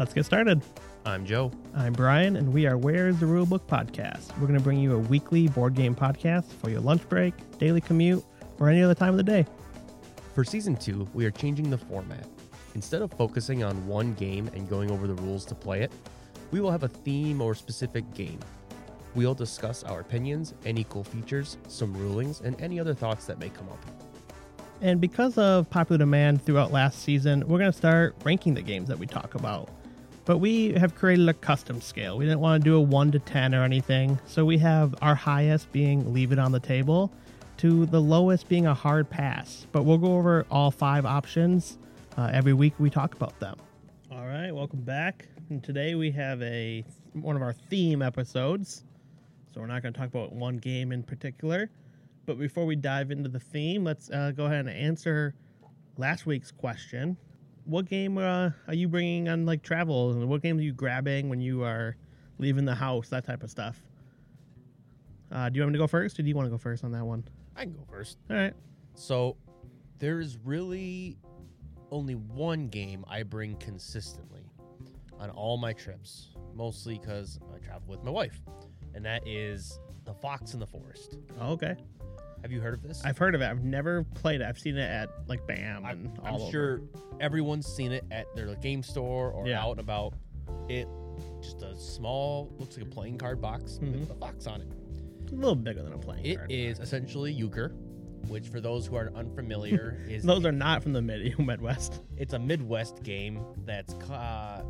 Let's get started. I'm Joe. I'm Brian, and we are Where's the Rulebook podcast. We're going to bring you a weekly board game podcast for your lunch break, daily commute, or any other time of the day. For season two, we are changing the format. Instead of focusing on one game and going over the rules to play it, we will have a theme or specific game. We'll discuss our opinions, any cool features, some rulings, and any other thoughts that may come up. And because of popular demand throughout last season, we're going to start ranking the games that we talk about. But we have created a custom scale. We didn't want to do a 1 to 10 or anything. So we have our highest being leave it on the table to the lowest being a hard pass. But we'll go over all five options uh, every week we talk about them. All right, welcome back. And today we have a one of our theme episodes. So we're not going to talk about one game in particular. But before we dive into the theme, let's uh, go ahead and answer last week's question. What game uh, are you bringing on like travel? And what games are you grabbing when you are leaving the house? That type of stuff. Uh, do you want me to go first, or do you want to go first on that one? I can go first. All right. So, there's really only one game I bring consistently on all my trips, mostly because I travel with my wife, and that is The Fox in the Forest. Oh, okay. Have you heard of this? I've heard of it. I've never played it. I've seen it at like BAM I'm, and I'm all over. sure everyone's seen it at their game store or Yeah. out and about. It just a small, looks like a playing card box Mhm. with a fox on it. A little bigger than a playing It card. is essentially euchre, which for those who are unfamiliar is Those are not from the mid Midwest. it's a Midwest game that's uh,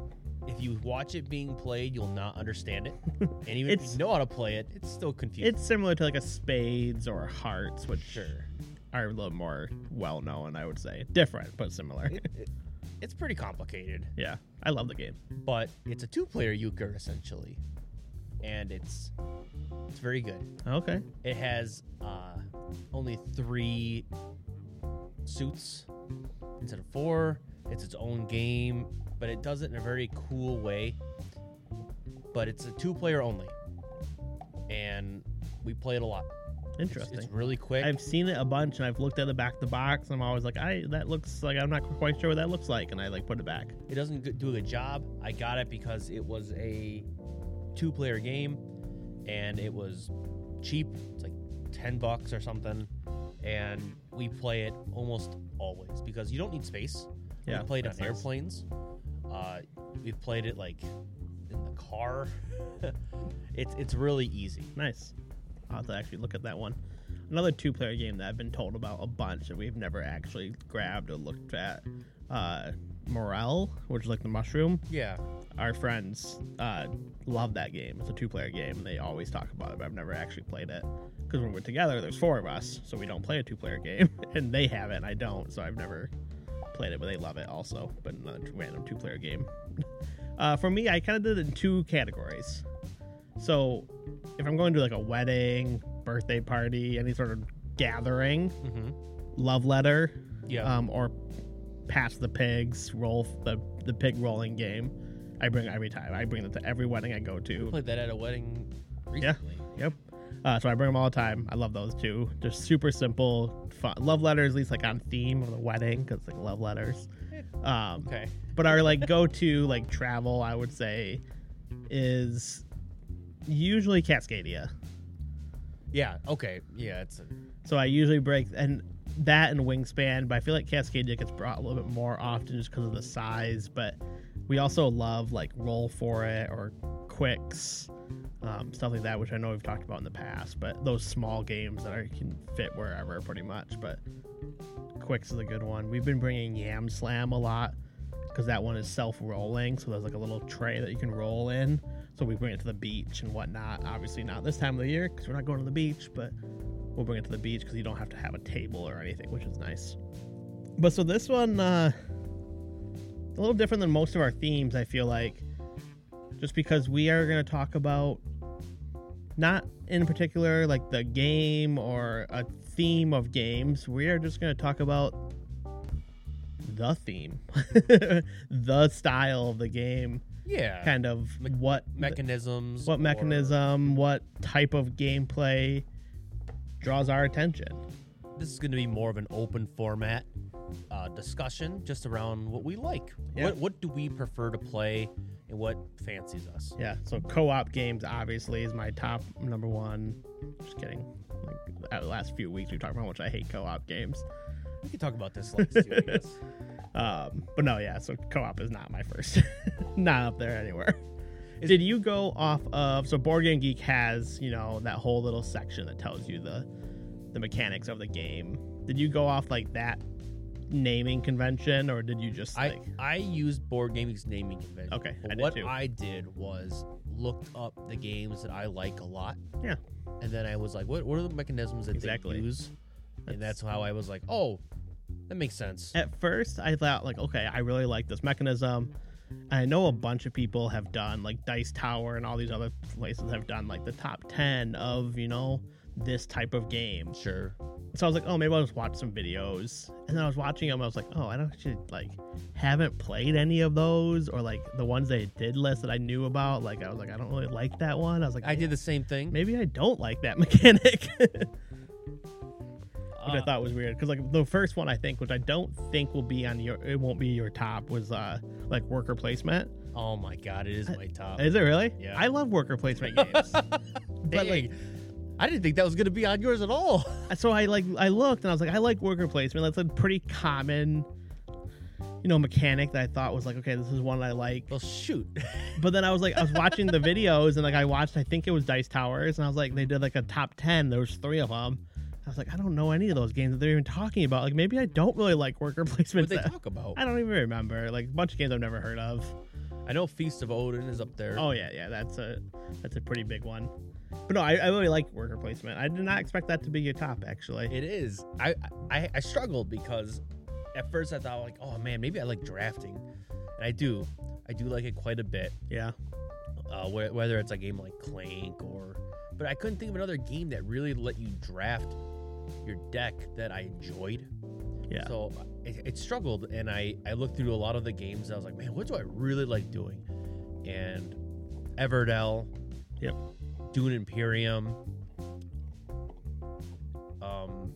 if you watch it being played, you'll not understand it, and even if you know how to play it, it's still confusing. It's similar to like a spades or hearts, which sure. are a little more well known, I would say. Different, but similar. It- it- it's pretty complicated, yeah, I love the game. but it's a two-player euchre essentially, and it's it's very good. Okay. It has uh, only three suits instead of four. It's its own game, but it does it in a very cool way. But it's a two player only. And we play it a lot. Interesting. It's, really quick. I've seen it a bunch and I've looked at the back of the box and I'm always like, I that looks like I'm not quite sure what that looks like and I like put it back. It doesn't do a good job. I got it because it was a two player game and it was cheap. It's like 10 bucks or something. And we play it almost always because you don't need space. Yeah. we played on nice. airplanes. Uh, we've played it like in the car. it's it's really easy. Nice. I'll have to actually look at that one. Another two player game that I've been told about a bunch that we've never actually grabbed or looked at. Uh Morel, which is like the mushroom. Yeah, Our friends uh, love that game. It's a two player game and they always talk about it, but I've never actually played it. Because when we're together, there's four of us, so we don't play a two player game. And they have it and I don't, so I've never played it, but they love it also. But another random two player game. uh, for me, I kind of did it in two categories. So if I'm going to like a wedding, birthday party, any sort of gathering, mm-hmm. love letter, yeah. um, or pass the pigs, roll the the pig rolling game. I bring it every time. I bring it to every wedding I go to. played that at a wedding Yeah. Yep. Uh, so I bring them all the time. I love those two. Just super simple, fun. Love letters, at least like on theme of the wedding, because like love letters. Um, Okay. but our like go to like travel, I would say, is usually Cascadia. Yeah. Okay. Yeah. It's a, So I usually break and that and wingspan, but I feel like Cascadia gets brought a little bit more often just because of the size. But we also love like roll for it or Qwixx, um, stuff like that, which I know we've talked about in the past. But those small games that are, can fit wherever pretty much. But Qwixx is a good one. We've been bringing Yam Slam a lot because that one is self rolling. So there's like a little tray that you can roll in. So we bring it to the beach and whatnot. Obviously not this time of the year because we're not going to the beach, but we'll bring it to the beach because you don't have to have a table or anything, which is nice. But so this one, uh, a little different than most of our themes. I feel like, just because we are going to talk about not in particular like the game or a theme of games. We are just going to talk about the theme, the style of the game, yeah. kind of Me- what mechanisms. what or- mechanism, what type of gameplay draws our attention. This is going to be more of an open format uh, discussion just around what we like. Yeah. What what do we prefer to play, and what fancies us? Yeah, so co-op games obviously is my top number one. Just kidding. Like the last few weeks we've talked about how much I hate co-op games. We can talk about this next guess. Um, but no, yeah, so co-op is not my first. not up there anywhere. Did you go off of so Board Game Geek has, you know, that whole little section that tells you the the mechanics of the game. Did you go off like that naming convention or did you just I like I used Board Gaming's naming convention. Okay, I did what too. I did was looked up the games that I like a lot. Yeah. and then I was like, what what are the mechanisms that Exactly. they use? And that's how I was like, oh, that makes sense. at first I thought like, okay, I really like this mechanism. I know a bunch of people have done like Dice Tower and all these other places have done like the top ten of, you know, this type of game. Sure. So I was like, oh, maybe I'll just watch some videos. And then I was watching them. I was like, oh, I don't actually like haven't played any of those or like the ones they did list that I knew about. Like I was like, I don't really like that one. I was like, I did the same thing. maybe I don't like that mechanic, which I Uh, thought was weird. Because like the first one I think, which I don't think will be on your, it won't be your top, was uh like worker placement. oh my god, it is my top. Is it really? Yeah. I love worker placement games. but like I didn't think that was gonna be on yours at all. so I like I looked and I was like, I like worker placement. That's a pretty common, you know, mechanic that I thought was like, okay, this is one I like. Well, shoot. But then I was like, I was watching the videos and like I watched, I think it was Dice Towers, and I was like, they did like a top ten. There was three of them. I was like, I don't know any of those games that they're even talking about. Like maybe I don't really like worker placement. what they talk about? I don't even remember. Like a bunch of games I've never heard of. I know Feast of Odin is up there. Oh yeah, yeah, that's a that's a pretty big one. But no, I, I really like worker placement. I did not expect that to be your top actually. It is. I, I I struggled because at first I thought like, oh man, maybe I like drafting, and I do. I do like it quite a bit. Yeah. Uh, wh- whether it's a game like Clank or, but I couldn't think of another game that really let you draft your deck that I enjoyed. Yeah. So it, it struggled, and I I looked through a lot of the games. And I was like, man, what do I really like doing? And Everdell. Yep. Dune Imperium. Um,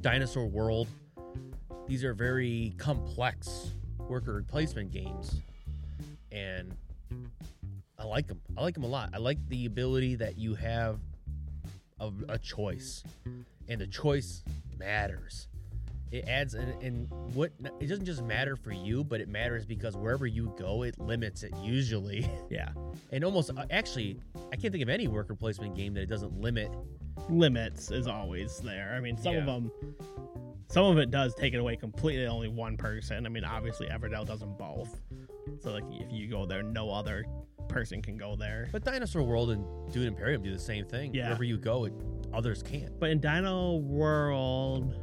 Dinosaur World. These are very complex worker replacement games, and I like them. I like them a lot. I like the ability that you have of a choice, and the choice matters. It adds and, and what it doesn't just matter for you, but it matters because wherever you go, it limits it usually. Yeah. And almost uh, actually, I can't think of any worker placement game that it doesn't limit. Limits is always there. I mean, some of them, some of it does take it away completely. Only one person. I mean, obviously Everdell doesn't both. So like, if you go there, no other person can go there. But Dinosaur World and Dune Imperium do the same thing. Yeah. Wherever you go, it, others can't. But in Dino World,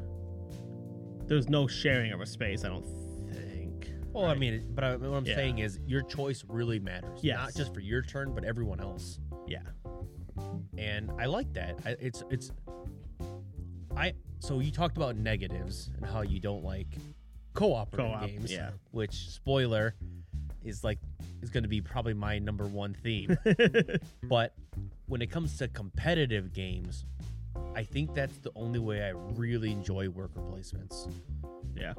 there's no sharing of a space. I don't think. Well, I mean, but I, what I'm Yeah. saying is your choice really matters. Yes. Not just for your turn, but everyone else. Yeah. And I like that. I, it's it's. I so you talked about negatives and how you don't like Co-op, games. yeah. Which spoiler is like is going to be probably my number one theme. But when it comes to competitive games, I think that's the only way I really enjoy worker placements. Yeah.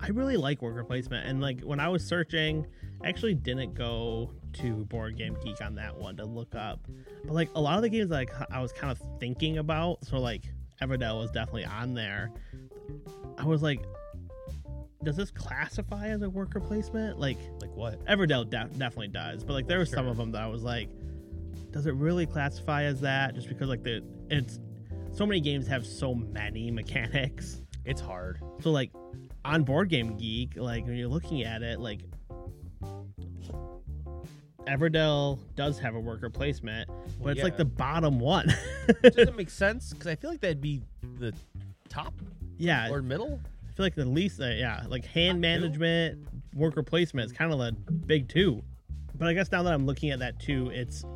I really like worker placement, and like when I was searching, I actually didn't go to Board Game Geek on that one to look up, but like a lot of the games like I was kind of thinking about, so like Everdell was definitely on there. I was like, does this classify as a worker placement? Like Like what? Everdell de- definitely does, but like there were some of them that I was like, does it really classify as that? Just because like the it's so many games have so many mechanics. It's hard. So like on Board Game Geek, like when you're looking at it, like Everdell does have a worker placement, but Well, it's like the bottom one. doesn't make sense? Because I feel like that'd be the top yeah, or middle. I feel like the least, uh, yeah, like hand management, worker placement is kind of the big two. But I guess now that I'm looking at that too, it's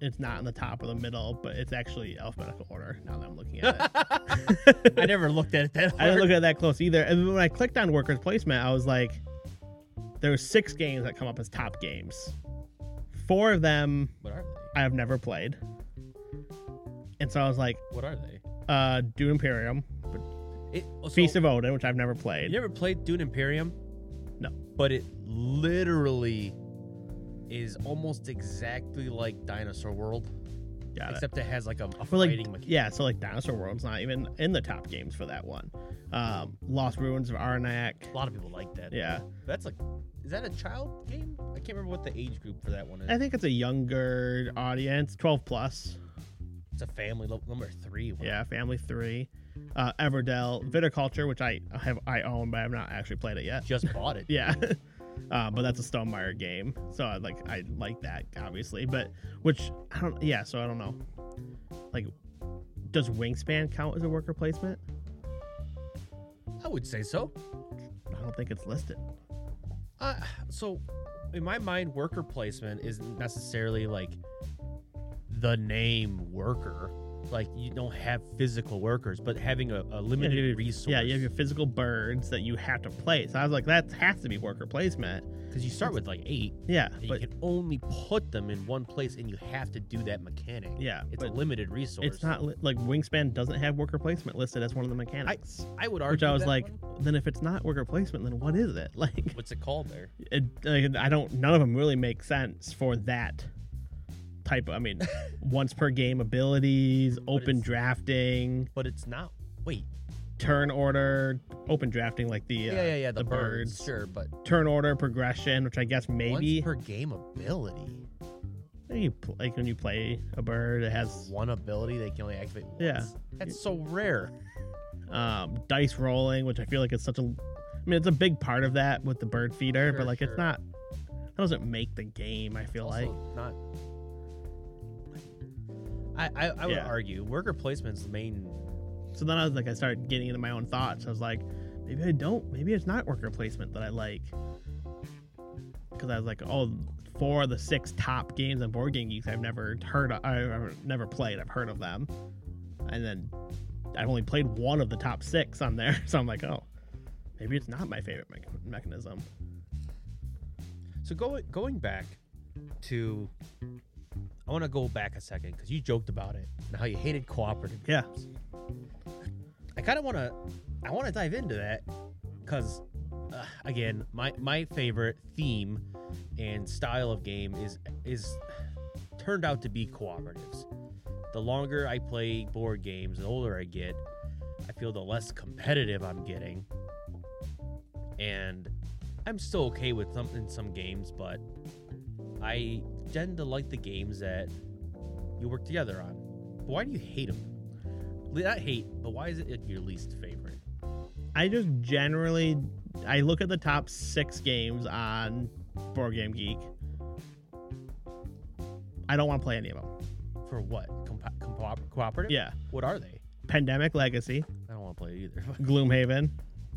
it's not in the top or the middle, but it's actually alphabetical order. Now that I'm looking at it. I never looked at it that hard. I didn't look at that close either. And when I clicked on workers placement, I was like, there were six games that come up as top games. Four of them What are I have never played. And so I was like. What are they? uh, Dune Imperium, but It, so, Feast of Odin, which I've never played. You never played Dune Imperium? No. But it literally is almost exactly like Dinosaur World, Got except it has like a, a For like, fighting mechanic. yeah, so like Dinosaur World's not even in the top games for that one. Um, Lost Ruins of Arnak. A lot of people like that. Yeah, That's like, is that a child game? I can't remember what the age group for that one is. I think it's a younger audience, 12 plus. It's a family number three. One. Yeah, Family Three, uh, Everdell, Viticulture, which I have I own, but I've not actually played it yet. Just bought it. Yeah, uh, but that's a Stonemaier game, so I like I like that obviously. But which I don't. Yeah, so I don't know. Like, does Wingspan count as a worker placement? I would say so. I don't think it's listed. Uh, so, in my mind, worker placement isn't necessarily like the name worker. Like you don't have physical workers, but having a, a limited you- resource. Yeah, you have your physical birds that you have to place. I was like, that has to be worker placement. because you start with like eight. Yeah, but you can only put them in one place, and you have to do that mechanic. yeah, it's a limited resource. it's not li- like Wingspan doesn't have worker placement listed as one of the mechanics. I would argue. which I was like, one. then if it's not worker placement, then what is it? Like, what's it called there? it, I don't. None of them really make sense for that type. Of, I mean, once per game abilities, open drafting, But it's not. Wait. turn order, open drafting like the uh, yeah, yeah, yeah. The, the birds, birds. sure, but turn order progression, which I guess maybe once per game ability. maybe pl- like when you play a bird, it has One ability they can only activate once. Yeah. That's so rare. um, dice rolling, which I feel like it's such a. I mean, it's a big part of that with the bird feeder, Sure, but like sure. it's not. That doesn't make the game. I feel Also like. not. I I, I would Yeah. argue worker placement's the main. So then I was like, I started getting into my own thoughts. I was like, maybe I don't. Maybe it's not worker placement that I like. Because I was like, oh, four of the six top games on Board Game Geeks I've never heard of, I've never played. I've heard of them. And then I've only played one of the top six on there. So I'm like, oh, maybe it's not my favorite me- mechanism. So going going back to, I want to go back a second because you joked about it and how you hated cooperative. Yeah. I kind of want to, I want to dive into that because, uh, again, my my favorite theme and style of game is is turned out to be cooperatives. The longer I play board games, the older I get, I feel the less competitive I'm getting, and I'm still okay with some in some games, but I tend to like the games that you work together on. But why do you hate them? Not hate, but why is it your least favorite? I just generally I look at the top six games on Board Game Geek. I don't want to play any of them. For what? Compa- compa- cooperative? Yeah. What are they? Pandemic Legacy, I don't want to play it either. Gloomhaven.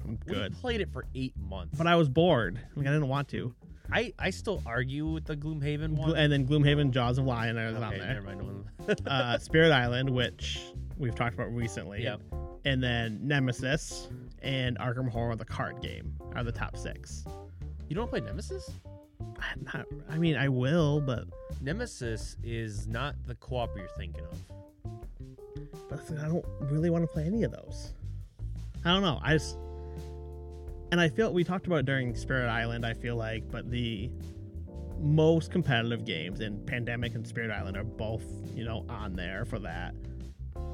I'm We played it for eight months. But I was bored. Like I didn't want to. I, I still argue with the Gloomhaven one. And then Gloomhaven, Jaws of Lion on okay, there. never mind. Uh, Spirit Island, which we've talked about recently. Yep. And then Nemesis and Arkham Horror, the card game, are the top six. you don't play Nemesis? I'm not, I mean, I will, but Nemesis is not the co-op you're thinking of. but I don't really want to play any of those. I don't know. I just and I feel we talked about it during Spirit Island. I feel like, but the most competitive games in Pandemic and Spirit Island are both you know on there for that.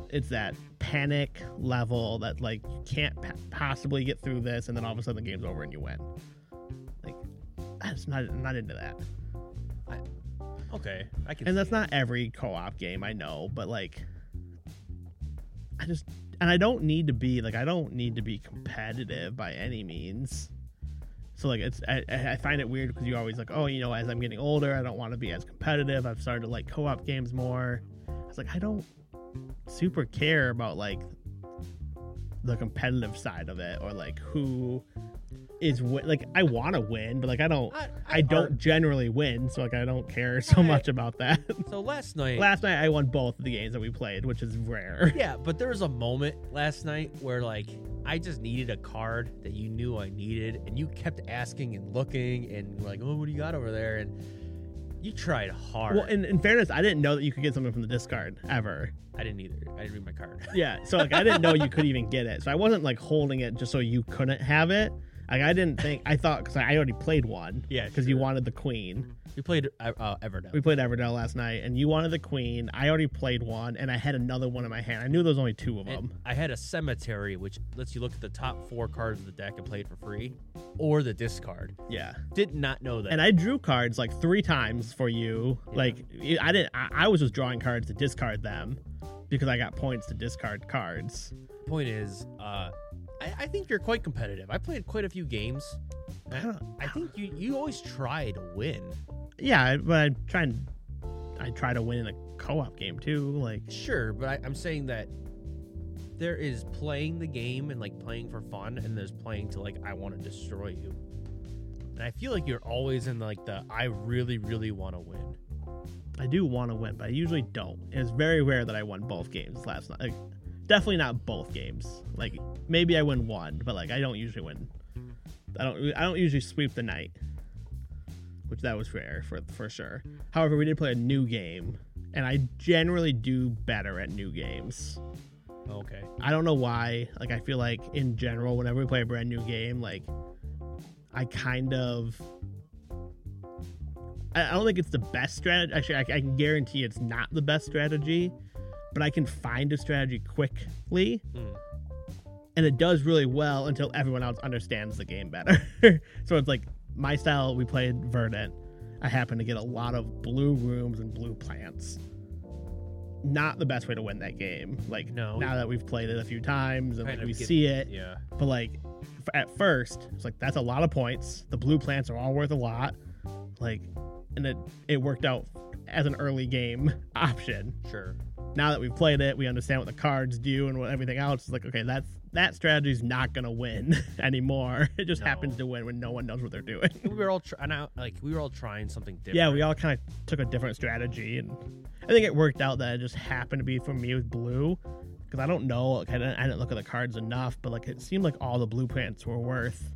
It's that panic level that like you can't possibly get through this, and then all of a sudden the game's over and you win. Like, I'm just not I'm not into that. Okay, I can. and that's it. not every co-op game i know but like i just and i don't need to be like i don't need to be competitive by any means. So like it's i, I find it weird because you're always like oh you know as i'm getting older i don't want to be as competitive. I've started to like co-op games more. I was like i don't super care about like the competitive side of it or like who is wi- like i want to win but like i don't I, I don't ar- generally win, so like I don't care so Right. much about that. So last night. Last night I won both of the games that we played, which is rare. yeah, but there was a moment last night where like I just needed a card that you knew I needed, and you kept asking and looking and like, oh, what do you got over there? And You tried hard. Well, in, in fairness, I didn't know that you could get something from the discard ever. I didn't either. I didn't read my card. Yeah, so like I didn't know you could even get it. So I wasn't like holding it just so you couldn't have it. Like I didn't think I thought because I already played one. Yeah, because you sure. wanted the queen. We played uh, uh, Everdell. We played Everdell last night, and you wanted the queen. I already played one, and I had another one in my hand. I knew there was only two of And them. I had a cemetery, which lets you look at the top four cards of the deck and play it for free, or the discard. Yeah, Did not know that. and I drew cards like three times for you. Yeah. Like I didn't. I, I was just drawing cards to discard them because I got points to discard cards. Point is, uh, I, I think you're quite competitive. I played quite a few games. I don't. I think you you always try to win. Yeah, but I try and I try to win in a co-op game too. Like Sure, but I, I'm saying that there is playing the game and like playing for fun, and there's playing to like I want to destroy you. And I feel like you're always in like the I really really want to win. I do want to win, but I usually don't. It's very rare that I won both games last night. Like, definitely not both games. Like maybe I win one, but like I don't usually win. I don't. I don't usually sweep the night, which that was rare for for sure. However, we did play a new game, and I generally do better at new games. Okay. I don't know why. Like I feel like in general, whenever we play a brand new game, like I kind of I don't think it's the best strategy. Actually, I, I can guarantee it's not the best strategy, but I can find a strategy quickly, Hmm. and it does really well until everyone else understands the game better. so it's like my style. We played Verdant. I happen to get a lot of blue rooms and blue plants. Not the best way to win that game. Like No. now that we've played it a few times and like we get- see it, Yeah. but like at first it's like that's a lot of points the blue plants are all worth a lot like and it it worked out as an early game option Sure. Now that we've played it we understand what the cards do and what everything else is like okay that's that strategy's not gonna win anymore it just No. happens to win when no one knows what they're doing we were all trying out like we were all trying something different. yeah we all kind of took a different strategy and i think it worked out that it just happened to be for me with blue because i don't know like, I, didn't, I didn't look at the cards enough but like it seemed like all the blueprints were worth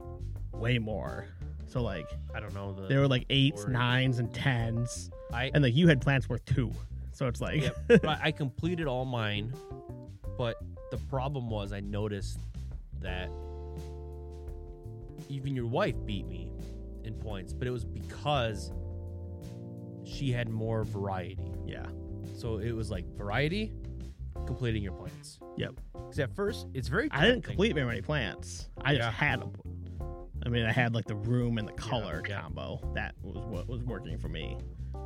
way more so like I don't know the. they were like eights Or- nines and tens I and like you had plants worth two so it's like Yep. but I completed all mine, but the problem was I noticed that even your wife beat me in points, but it was because she had more variety. yeah So it was like variety, completing your plants. Yep. Because at first it's very. i didn't complete very many plants i just had them i mean i had like the room and the color yeah. combo that was what was working for me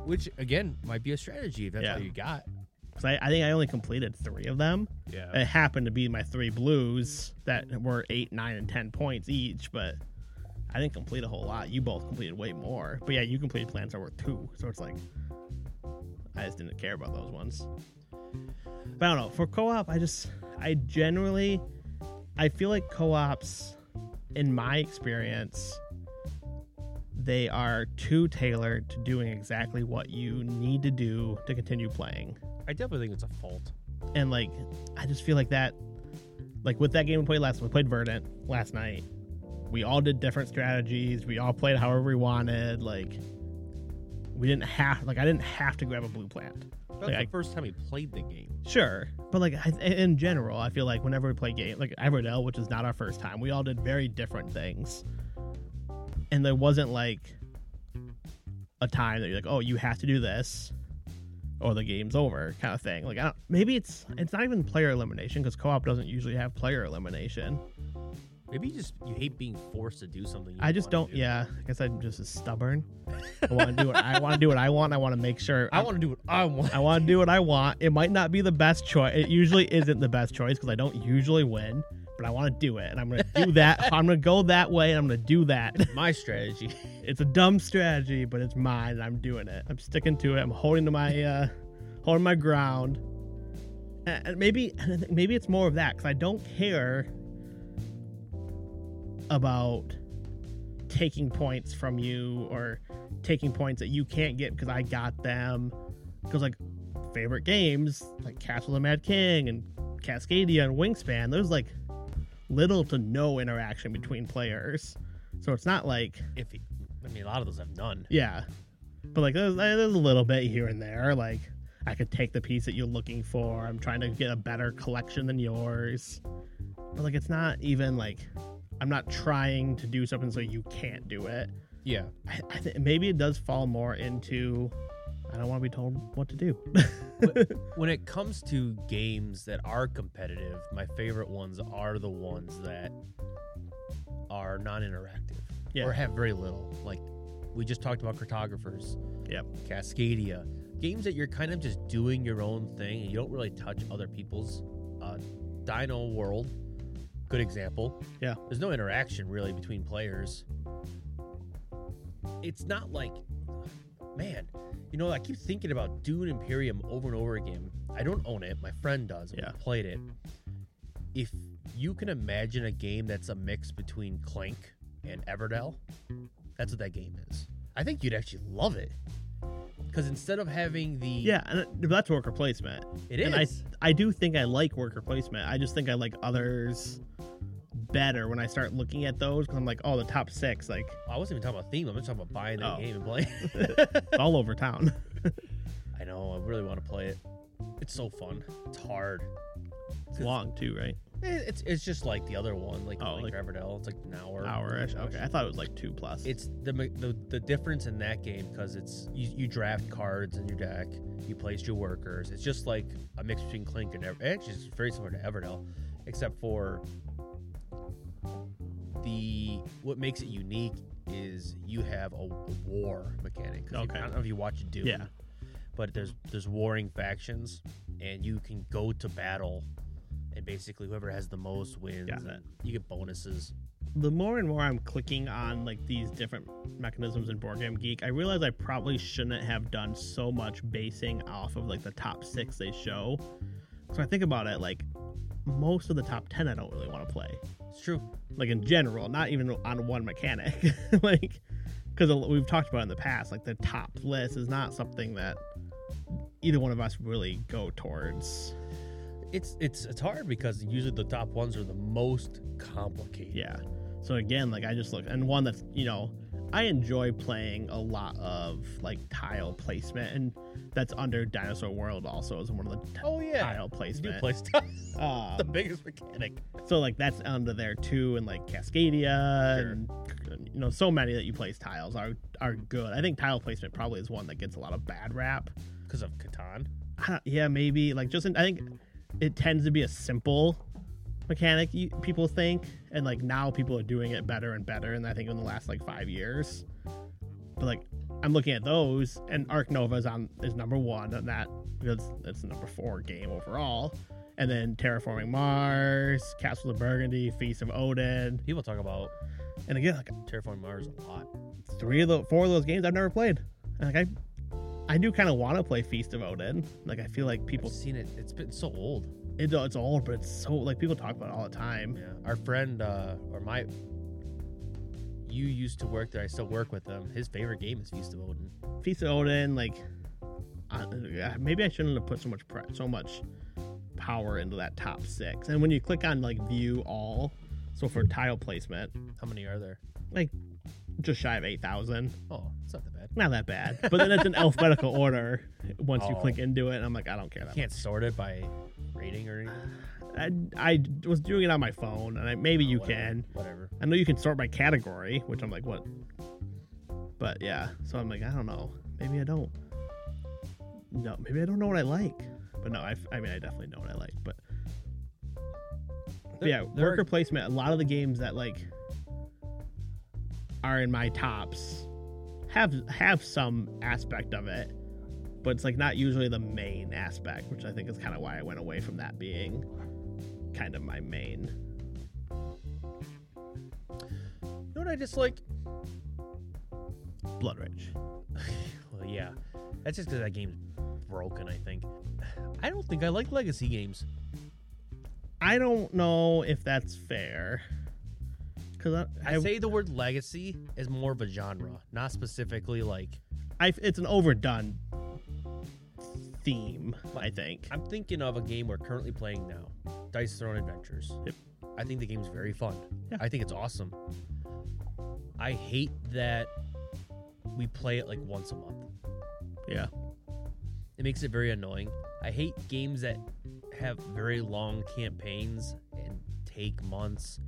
which again might be a strategy if that's Yeah. all you got. because I, I think i only completed three of them Yeah. it happened to be my three blues that were eight, nine, and ten points each, but I didn't complete a whole lot. You both completed way more. But yeah, you completed plans that were two, so it's like I just didn't care about those ones. But I don't know. For co-op, I just I generally I feel like co-ops, in my experience, they are too tailored to doing exactly what you need to do to continue playing I definitely think it's a fault. and like I just feel like that like with that game we played last we played Verdant last night. We all did different strategies. We all played however we wanted. Like we didn't have like I didn't have to grab a blue plant. That's Like, the first time he played the game. Sure, but like I, in general, I feel like whenever we play game like Everdell, which is not our first time, we all did very different things, and there wasn't like a time that you're like, oh, you have to do this, or the game's over, kind of thing. Like I don't, maybe it's it's not even player elimination because co-op doesn't usually have player elimination. Maybe you just you hate being forced to do something. You I just don't. do. Yeah, I guess I'm just as stubborn. I want to do what I want to do what I want. I want to make sure I want to do what I want. I want to do what I want. It might not be the best choice. It usually isn't the best choice because I don't usually win, but I want to do it. And I'm going to do that. I'm going to go that way and I'm going to do that. My strategy. It's a dumb strategy, but it's mine and I'm doing it. I'm sticking to it. I'm holding to my, uh, holding my ground. And maybe, and I think maybe it's more of that because I don't care about taking points from you or taking points that you can't get because I got them. Because like favorite games like Castle of the Mad King and Cascadia and Wingspan, those like little to no interaction between players. So it's not like If I mean, a lot of those have none. yeah. but like there's, there's a little bit here and there. Like I could take the piece that you're looking for. I'm trying to get a better collection than yours, but like it's not even like I'm not trying to do something so you can't do it. Yeah. I, I think maybe it does fall more into I don't want to be told what to do. When it comes to games that are competitive, my favorite ones are the ones that are non-interactive Yeah. or have very little. Like we just talked about cartographers. Yep. Cascadia. Games that you're kind of just doing your own thing and you don't really touch other people's. Uh, Dino World, good example. Yeah. There's no interaction really between players. It's not like, man, you know, I keep thinking about Dune Imperium over and over again. I don't own it. My friend does. and we played it. If you can imagine a game that's a mix between Clank and Everdell, that's what that game is. I think you'd actually love it. Because instead of having the yeah, and that's worker placement. it is And I I do think I like worker placement. I just think I like others better when I start looking at those because I'm like, oh, the top six, like I wasn't even talking about theme. I'm just talking about buying that Oh. game and playing. it's all over town. I know. I really want to play it. It's so fun. It's hard. It's long too, right? Eh, It's it's just like the other one, like Oh, like like- Everdell. It's like an hour. Hour-ish. Okay, I thought it was like two plus. It's the the the difference in that game because it's you, you draft cards in your deck, you place your workers. It's just like a mix between Clank and Ever. Actually, it's very similar to Everdell, except for the what makes it unique is you have a, a war mechanic. 'Cause you- Okay. I don't know if you watch Dune. Yeah. But there's there's warring factions, and you can go to battle, and basically whoever has the most wins. Got it. You get bonuses. the more and more I'm clicking on like these different mechanisms in Board Game Geek, I realize I probably shouldn't have done so much basing off of like the top six they show. So I think about it, like most of the top ten I don't really want to play. It's true. Like in general, not even on one mechanic. like because we've talked about in the past, like the top list is not something that either one of us really go towards. It's it's it's hard because usually the top ones are the most complicated. Yeah. So again, like I just look and one that's you know I enjoy playing a lot of like tile placement, and that's under Dinosaur World also is one of the t- Oh yeah. tile You do placement. play stuff. Um, the biggest mechanic. so like that's under there too, and like Cascadia, Sure. and you know so many that you place tiles are are good. I think tile placement probably is one that gets a lot of bad rap. Because of Catan. I don't- yeah, maybe like just in, I think it tends to be a simple mechanic you, people think and like now people are doing it better and better and i think in the last like five years but like i'm looking at those and arc nova is on is number one on that because it's the number four game overall and then terraforming mars castle of burgundy feast of odin People talk about and again like Terraforming Mars a lot. three of the four of those games i've never played and like i i do kind of want to play feast of odin like i feel like people I've seen it. It's been so old. It, it's old, but it's so like people talk about it all the time. Yeah. Our friend uh or my you used to work there. I still work with him. His favorite game is Feast of Odin. Feast of Odin, like uh, maybe I shouldn't have put so much pre- so much power into that top six. And when you click on like view all, so for tile placement, How many are there? like just shy of eight thousand, Oh, it's not that bad. not that bad. But then it's in alphabetical order once you Oh. click into it. And I'm like, I don't care that. You can't sort it by rating or anything. I, I was doing it on my phone, and I, maybe oh, you Whatever. can. Whatever. I know you can sort by category, which I'm like, what? But yeah, so I'm like, I don't know. Maybe I don't. No, maybe I don't know what I like. But no, I, I mean, I definitely know what I like. But, but There- yeah, there are- worker placement. A lot of the games that like are in my tops have have some aspect of it, but it's like not usually the main aspect, which I think is kind of why I went away from that being kind of my main. You know what I dislike? Blood Rage. well, yeah. That's just because that game's broken, I think. I don't think I like legacy games. I don't know if that's fair. Because I, I, say the word legacy is more of a genre, not specifically like. I, it's an overdone theme. I think. I'm thinking of a game we're currently playing now Dice Throne Adventures. Yep. I think the game's very fun. Yeah. I think it's awesome. I hate that we play it like once a month. Yeah. It makes it very annoying. I hate games that have very long campaigns and take months.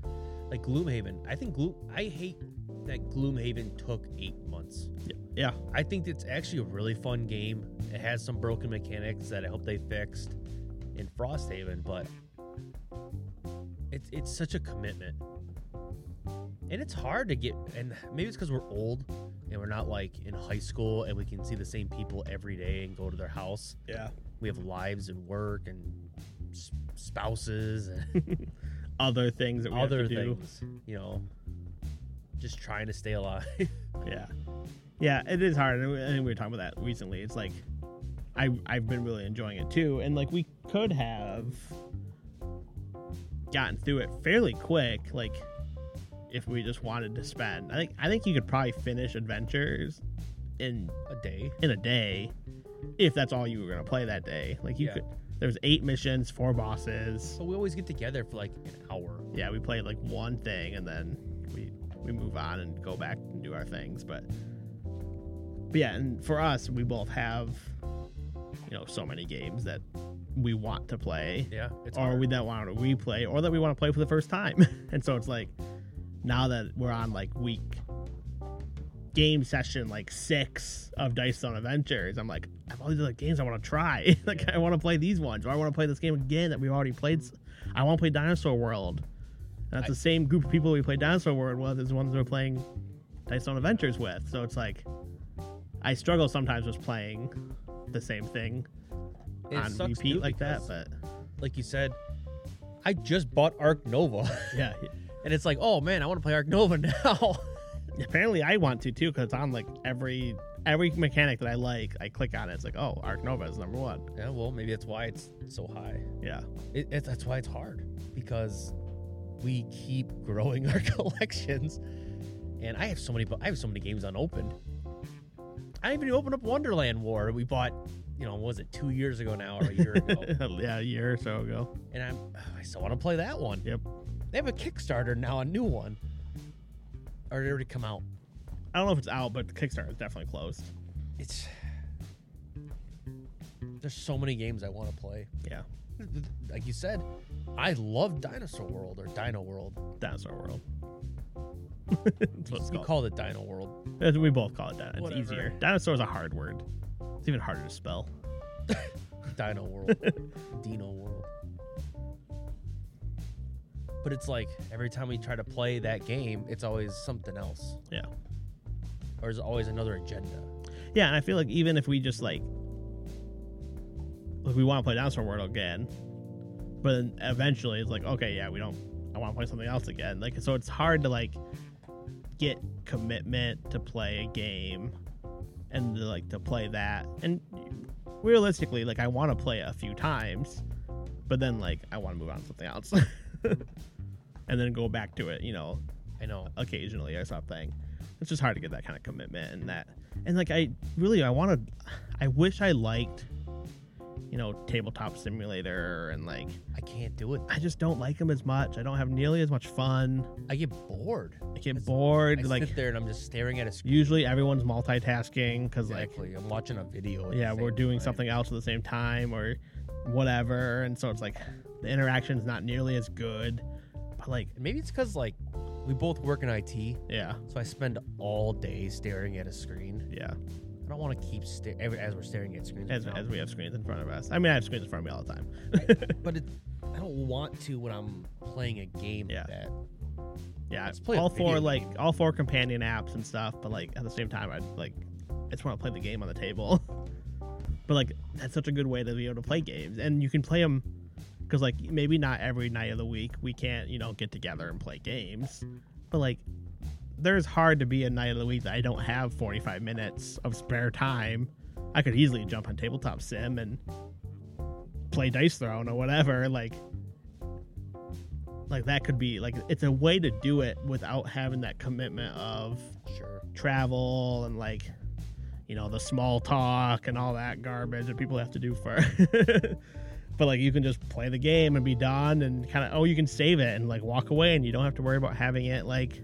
Like Gloomhaven. I think Gloom I hate that Gloomhaven took 8 months. Yeah. I think it's actually a really fun game. It has some broken mechanics that I hope they fixed in Frosthaven, but it's it's such a commitment. And it's hard to get and maybe it's because we're old and we're not like in high school and we can see the same people every day and go to their house. Yeah. We have lives and work and spouses and Other things that we other have to do. you know, just trying to stay alive. Yeah. Yeah, it is hard. and I think we were talking about that recently. It's like I I've been really enjoying it too. And like we could have gotten through it fairly quick, like if we just wanted to spend. I think I think you could probably finish adventures in a day. in a day if that's all you were gonna play that day. Like you Yeah. could there's eight missions, four bosses. So we always get together for like an hour. yeah, we play like one thing and then we we move on and go back and do our things. But but yeah, and for us, we both have you know so many games that we want to play, Yeah, it's or hard. we that want to replay, or that we want to play for the first time. and so it's like now that we're on like week game session like six of Dice Throne Adventures, I'm like, I have all these other games I want to try. like. I want to play these ones, or I want to play this game again that we've already played. I want to play Dinosaur World. And that's I- the same group of people we played Dinosaur World with as the ones we're playing Dice Throne Adventures with. So it's like I struggle sometimes with playing the same thing It on repeat like that, but like you said, I just bought Arc Nova, yeah, and it's like, oh man, I want to play Arc Nova now. Apparently I want to too because it's on like every every mechanic that I like. I click on it. It's like, oh, Arc Nova is number one. yeah, well, maybe that's why it's so high. Yeah, It, it, that's why it's hard because we keep growing our collections, and I have so many. I have so many games unopened. I even opened up Wonderland War. We bought, you know, what was it two years ago now or a year ago? yeah, a year or so ago. and I'm, I still want to play that one. Yep. They have a Kickstarter now, a new one. Or did it already come out? I don't know if it's out, but the Kickstarter is definitely closed. It's there's so many games I want to play. Yeah, Like you said, I love Dinosaur World or Dino World. Dinosaur World. That's what it's We called. call it Dino World. We both call it that. It's easier. Dinosaur is a hard word. It's even harder to spell. Dino World. Dino World. But it's like every time we try to play that game, it's always something else. Yeah. Or there's always another agenda. Yeah, and I feel like even if we just like, if we want to play Dinosaur World again, but then eventually it's like, okay, yeah, we don't. I want to play something else again. Like, so it's hard to like get commitment to play a game and to, like to play that. And realistically, like I want to play it a few times, but then like I want to move on to something else, and then go back to it. You know, I know. occasionally or something. It's just hard to get that kind of commitment and that. And like I really I want to I wish I liked you know tabletop simulator and like I can't do it. I just don't like them as much. I don't have nearly as much fun. I get bored. I get It's- bored I like sit there and I'm just staring at a screen. usually everyone's multitasking cuz like I'm watching a video. yeah, we're doing time. something else at the same time or whatever and so it's like the interaction is not nearly as good. Like maybe it's because like we both work in IT, yeah, so I spend all day staring at a screen. yeah. I don't want to keep sta- as we're staring at screens. As, now. as we have screens in front of us. I mean, I have screens in front of me all the time. but it, I don't want to when I'm playing a game Yeah. like that. Yeah, Let's play a all video four like game. all four companion apps and stuff, but like at the same time, I'd like I just want to play the game on the table. but like that's such a good way to be able to play games, and you can play them because like maybe not every night of the week we can't you know get together and play games, but like there's hard to be a night of the week that I don't have 45 minutes of spare time. I could easily jump on tabletop sim and play Dice Throne or whatever. Like like that could be like it's a way to do it without having that commitment of Sure. travel and like you know the small talk and all that garbage that people have to do for but like you can just play the game and be done and kind of oh you can save it and like walk away and you don't have to worry about having it like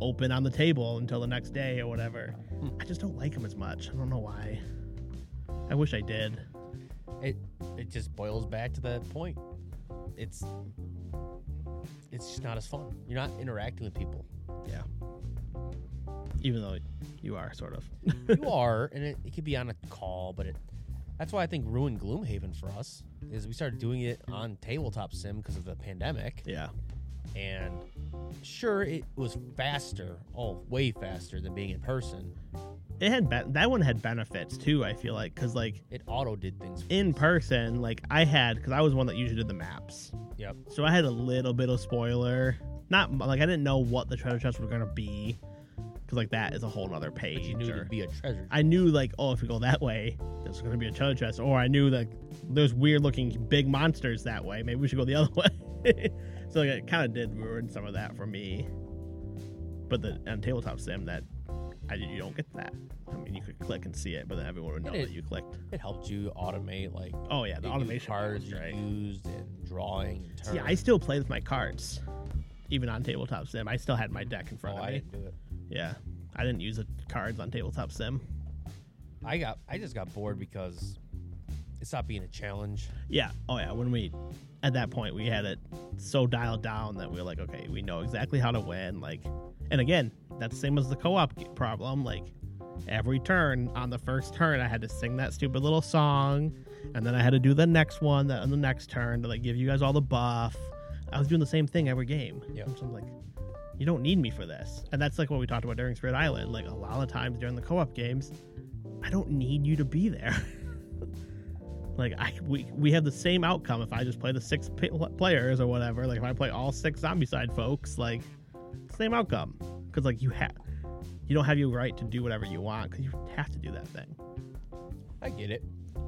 open on the table until the next day or whatever. Hmm. I just don't like them as much. I don't know why. I wish I did. It it just boils back to that point. It's it's just not as fun. You're not interacting with people. Yeah. Even though you are sort of. You are, and it, it could be on a call, but it that's why I think ruined Gloomhaven for us is we started doing it on tabletop sim because of the pandemic, yeah. and sure it was faster, oh way faster than being in person. It had be- that one had benefits too. I feel like because like It auto did things. for in us. person, like I had because I was one that usually did the maps, Yep. so I had a little bit of spoiler. Not mu- like I didn't know what the treasure chests were gonna be, because like that is a whole other page. You knew or- it'd be a treasure. I knew like, oh, if we go that way, there's gonna be a treasure chest, or I knew like there's weird looking big monsters that way. Maybe we should go the other way. so like, it kind of did ruin some of that for me. But the on tabletop sim, that I you don't get that. I mean, you could click and see it, but then everyone would know it- that you clicked. it helped you automate like Oh yeah, the automation cards you great. used and drawing. And See, I still play with my cards, even on tabletop sim. I still had my deck in front oh, of I me. didn't do it. Yeah, I didn't use the cards on tabletop sim. I got I just got bored because it stopped being a challenge. Yeah. Oh yeah. When we at that point we had it so dialed down that we were like, okay, we know exactly how to win. Like, and again, that's the same as the co-op problem. Like, every turn on the first turn, I had to sing that stupid little song, and then I had to do the next one that on the next turn to like give you guys all the buff. I was doing the same thing every game. Yeah. So I'm like, you don't need me for this. And that's like what we talked about during Spirit Island. Like a lot of times during the co-op games, I don't need you to be there. like I we we have the same outcome if I just play the six players or whatever. Like if I play all six zombie side folks, like same outcome. Because like you have you don't have your right to do whatever you want because you have to do that thing. I get it.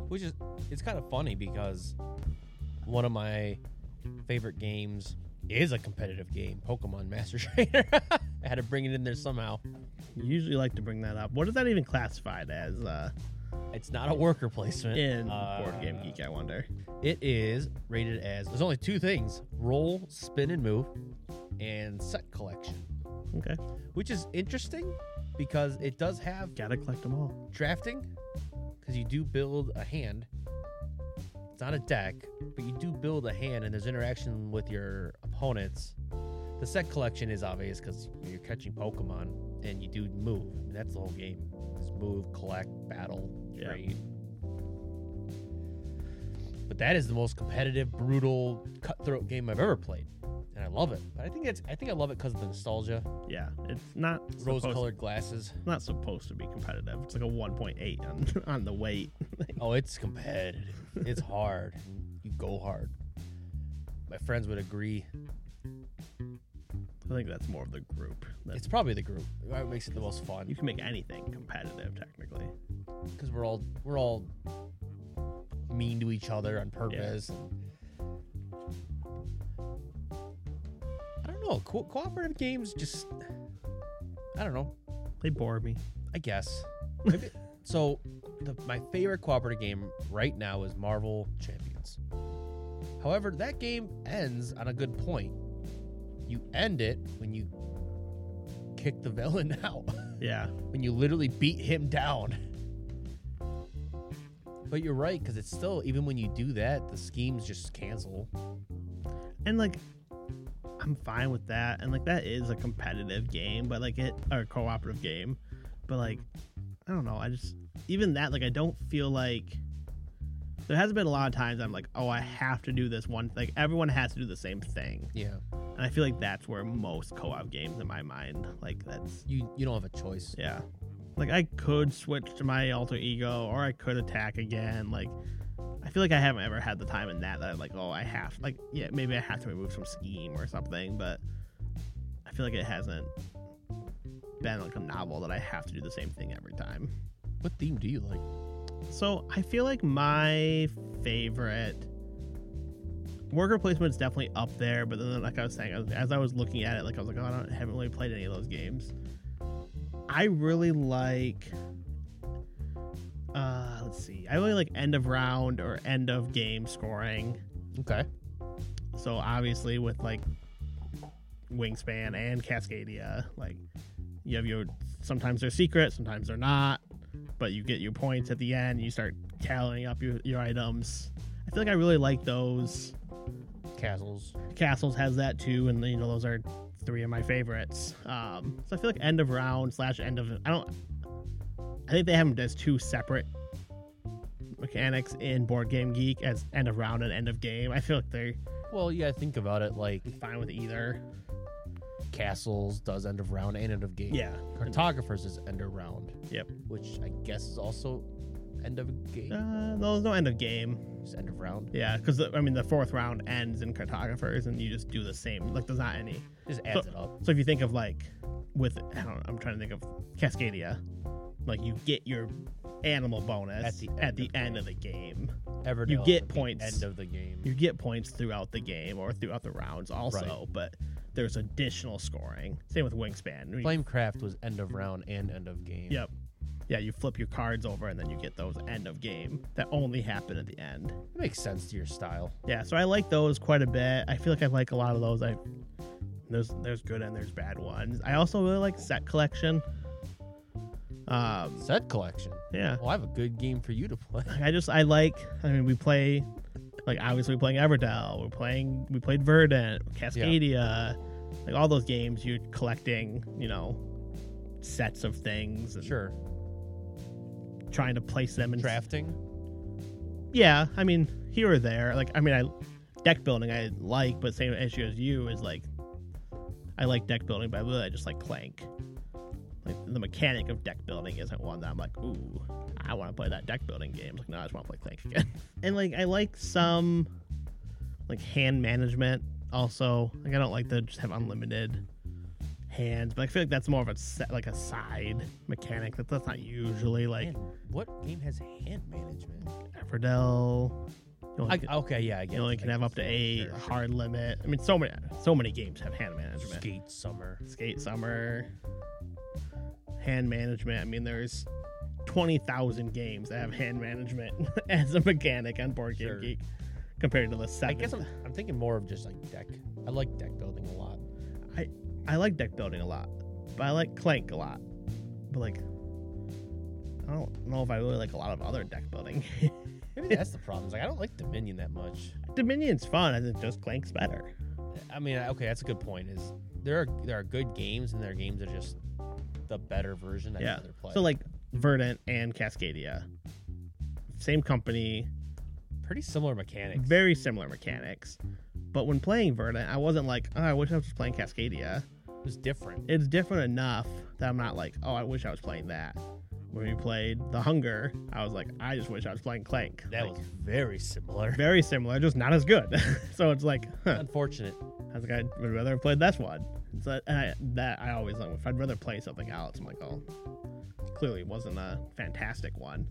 Which is it's kind of funny because one of my favorite games is a competitive game, Pokemon Master Trainer. I had to bring it in there somehow. You usually like to bring that up. What is that even classified as uh, It's not a worker placement. in Uh, Board Game Geek? I wonder. It is rated as there's only two things: roll, spin, and move, and set collection. Okay, Which is interesting because it does have gotta collect them all. drafting because you do build a hand. It's not a deck, but you do build a hand, and there's interaction with your opponents. The set collection is obvious because you're catching Pokemon, and you do move. And that's the whole game: is move, collect, battle, Yeah. trade. But that is the most competitive, brutal, cutthroat game I've ever played, and I love it. But I think it's I think I love it because of the nostalgia, Yeah, it's not rose-colored glasses. It's not supposed to be competitive. It's like a 1.8 on on the weight. Oh, it's competitive. It's hard. You go hard. My friends would agree. I think that's more of the group. That's, It's probably the group. That makes it the most fun you can make anything competitive technically. because we're all we're all mean to each other on purpose. I don't know. Co- cooperative games just I don't know. They bore me. I guess. Maybe- so, the, my favorite cooperative game right now is Marvel Champions. However, that game ends on a good point. You end it when you kick the villain out, Yeah, when you literally beat him down. But you're right, because it's still, even when you do that, the schemes just cancel. and like I'm fine with that. And like that is a competitive game, but like it or a cooperative game. But like I don't know. I just even that like I don't feel like there hasn't been a lot of times I'm like, oh, I have to do this one. Like everyone has to do the same thing, Yeah. and I feel like that's where most co-op games in my mind like that's You, you don't have a choice. Yeah. Like I could switch to my alter ego or I could attack again. Like I feel like I haven't ever had the time in that that I'm like, oh I have like yeah, maybe I have to remove some scheme or something, but I feel like it hasn't been like a novel that I have to do the same thing every time. What theme do you like? So I feel like my favorite worker placement is definitely up there, but then like I was saying, as- I was looking at it, like I was like, oh, I, don't, I haven't really played any of those games. I really like. Uh, let's see. I really like end of round or end of game scoring. Okay. So obviously with like Wingspan and Cascadia, like You have your sometimes they're secret, sometimes they're not, but you get your points at the end. You start tallying up your, your items. I feel like I really like those. Castles. Castles has that too, and you know those are three of my favorites. Um, so I feel like end of round slash end of I don't. I think they have them as two separate mechanics in Board Game Geek as end of round and end of game. I feel like they're Well, yeah, think about it like fine with either. Castles does end of round and end of game. Yeah. Cartographers is end of round. Yep. Which I guess is also end of game. Uh, no, there's no end of game. Just end of round. Yeah, because I mean the fourth round ends in cartographers, and you just do the same. Like there's not any. Just adds it up. So if you think of like with I don't know, I'm trying to think of Cascadia, like you get your animal bonus At the at end the of the end game. of the game. Everdell You get at the points. End of the game. You get points throughout the game or throughout the rounds also, but there's additional scoring. Same with Wingspan. Flamecraft was end of round and end of game. Yep. Yeah, you flip your cards over and then you get those end of game that only happen at the end. It makes sense to your style. Yeah, so I like those quite a bit. I feel like I like a lot of those. I there's there's good and there's bad ones. I also really like set collection. Um, Set collection. yeah, Well, I have a good game for you to play. I just I like. I mean, we play like obviously we're playing Everdell. We're playing we played Verdant, Cascadia, like all those games. You're collecting, you know, sets of things Sure. trying to place them in Drafting. Yeah, I mean here or there. Like I mean, I deck building I like, but same issue as you is like I like deck building, but I just like Clank. Like the mechanic of deck building isn't one that I'm like, ooh, I want to play that deck building game. Like no, I just want to play Clank again. and like I like some like hand management also. Like I don't like to just have unlimited hands, but I feel like that's more of a set, like a side mechanic. That that's not usually like Man, what game has hand management? Everdell. I, can- okay, yeah, I get you only can have up to eight Sure. hard limit. I mean, so many, so many games have hand management. Skate Summer. Skate Summer, hand management. I mean, there's twenty thousand games that have hand management as a mechanic on Board Game Sure. Geek compared to the I guess I'm, I'm thinking more of just like deck. I like deck building a lot. I I like deck building a lot, but I like Clank a lot. But like, I don't know if I really like a lot of other deck building. Maybe that's the problem. Like I don't like Dominion that much. Dominion's fun. I think just Clank's better. I mean, okay, that's a good point. Is there are there are good games and there are games that are just the better version. I'd Yeah. rather play. So like Verdant and Cascadia, same company, pretty similar mechanics. very similar mechanics. But when playing Verdant, I wasn't like, oh, I wish I was just playing Cascadia. it was different. It's different enough that I'm not like, oh, I wish I was playing that. When we played The Hunger, I was like, I just wish I was playing Clank. That Like, was very similar. very similar, just not as good. so it's like, huh, Unfortunate. I was like, I would rather have played this one. So and I, that I always like, if I'd rather play something else, I'm like, oh, clearly it wasn't a fantastic one.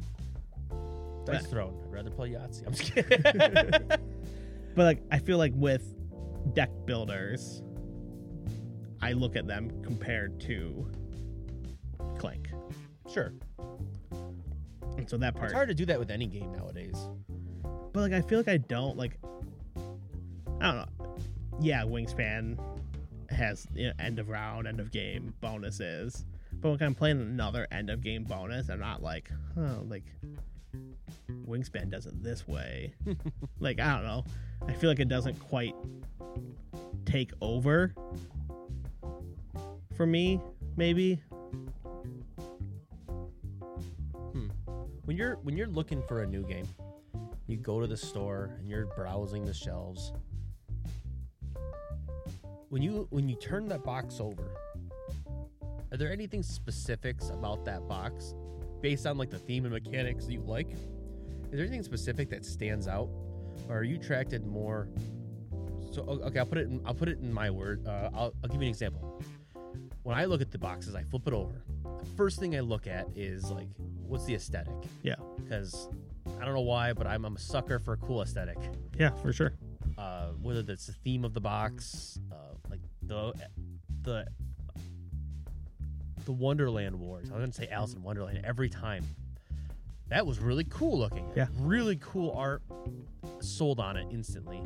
Dice Throne. I'd rather play Yahtzee. I'm just kidding. But like I feel like with deck builders, I look at them compared to Clank. sure. And so that part It's hard to do that with any game nowadays. but like I feel like I don't like I don't know. Yeah, Wingspan has you know, end of round, end of game bonuses. But when I'm playing another end of game bonus, I'm not like, oh, like Wingspan does it this way. like I don't know. I feel like it doesn't quite take over for me. Maybe hmm. when you're when you're looking for a new game, you go to the store and you're browsing the shelves. When you when you turn that box over, are there anything specifics about that box based on like the theme and mechanics that you like? Is there anything specific that stands out, or are you attracted more? So okay, I'll put it in, I'll put it in my word. Uh, I'll, I'll give you an example. When I look at the boxes, I flip it over. The first thing I look at is like, what's the aesthetic? Yeah. Because I don't know why, but I'm, I'm a sucker for a cool aesthetic. yeah, for sure. Uh, whether that's the theme of the box, the the the Wonderland Wars. I was gonna say Alice in Wonderland every time. That was really cool looking. Yeah. Really cool art. Sold on it instantly.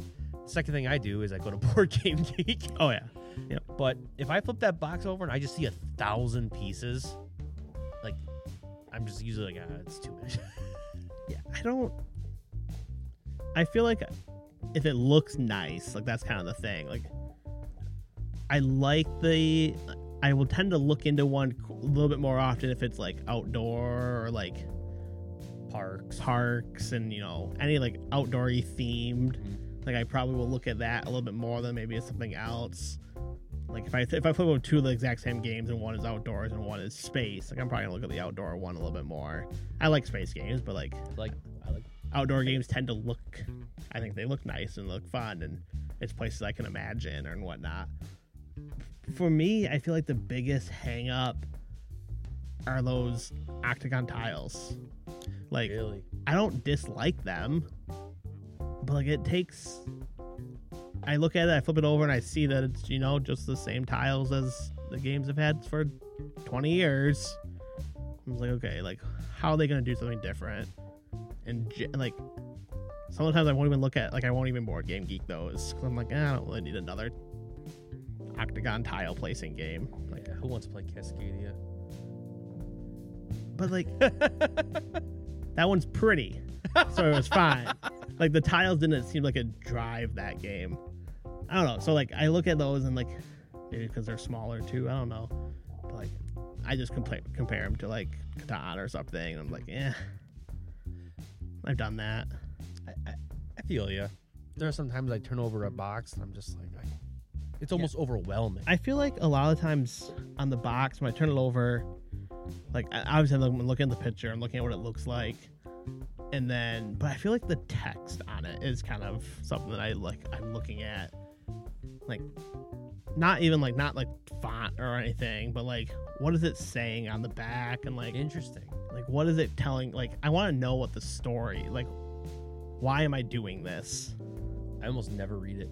Second thing I do is I go to Board Game Geek Oh yeah. Yep. But if I flip that box over and I just see a thousand pieces, like I'm just usually like, ah, it's too much. Yeah, I don't. I feel like if it looks nice, like that's kind of the thing. Like, I like the. I will tend to look into one a little bit more often if it's like outdoor or like Parks. parks and you know any like outdoory themed. Mhm. Like I probably will look at that a little bit more than maybe something else. Like if I if I flip over two of the exact same games and one is outdoors and one is space, like I'm probably gonna look at the outdoor one a little bit more. I like space games, but like Like I like outdoor games tend to look I think they look nice and look fun and it's places I can imagine and whatnot. For me, I feel like the biggest hang up are those octagon tiles. Like really. I don't dislike them, but like it takes. I look at it, I flip it over, and I see that it's you know just the same tiles as the games have had for twenty years. I was like, okay, like how are they gonna do something different? And j- like sometimes I won't even look at like I won't even board game geek those 'cause I'm like, eh, I don't really need another octagon tile placing game. Like, Yeah, who wants to play Cascadia? but like that one's pretty, so it was fine. like the tiles didn't seem like it drive that game. I don't know. So like I look at those and like maybe because they're smaller too. I don't know. But like I just compare compare them to like Catan or something. And I'm like, yeah, I've done that. I, I, I feel you. There are sometimes I turn over a box and I'm just like, I, it's almost overwhelming. I feel like a lot of times on the box when I turn it over, like I- obviously I'm looking at the picture, I'm looking at what it looks like, and then but I feel like the text on it is kind of something that I like. I'm looking at, like not even like not like font or anything, but like what is it saying on the back and like Interesting. like what is it telling? Like I want to know what the story like. Why am I doing this? I almost never read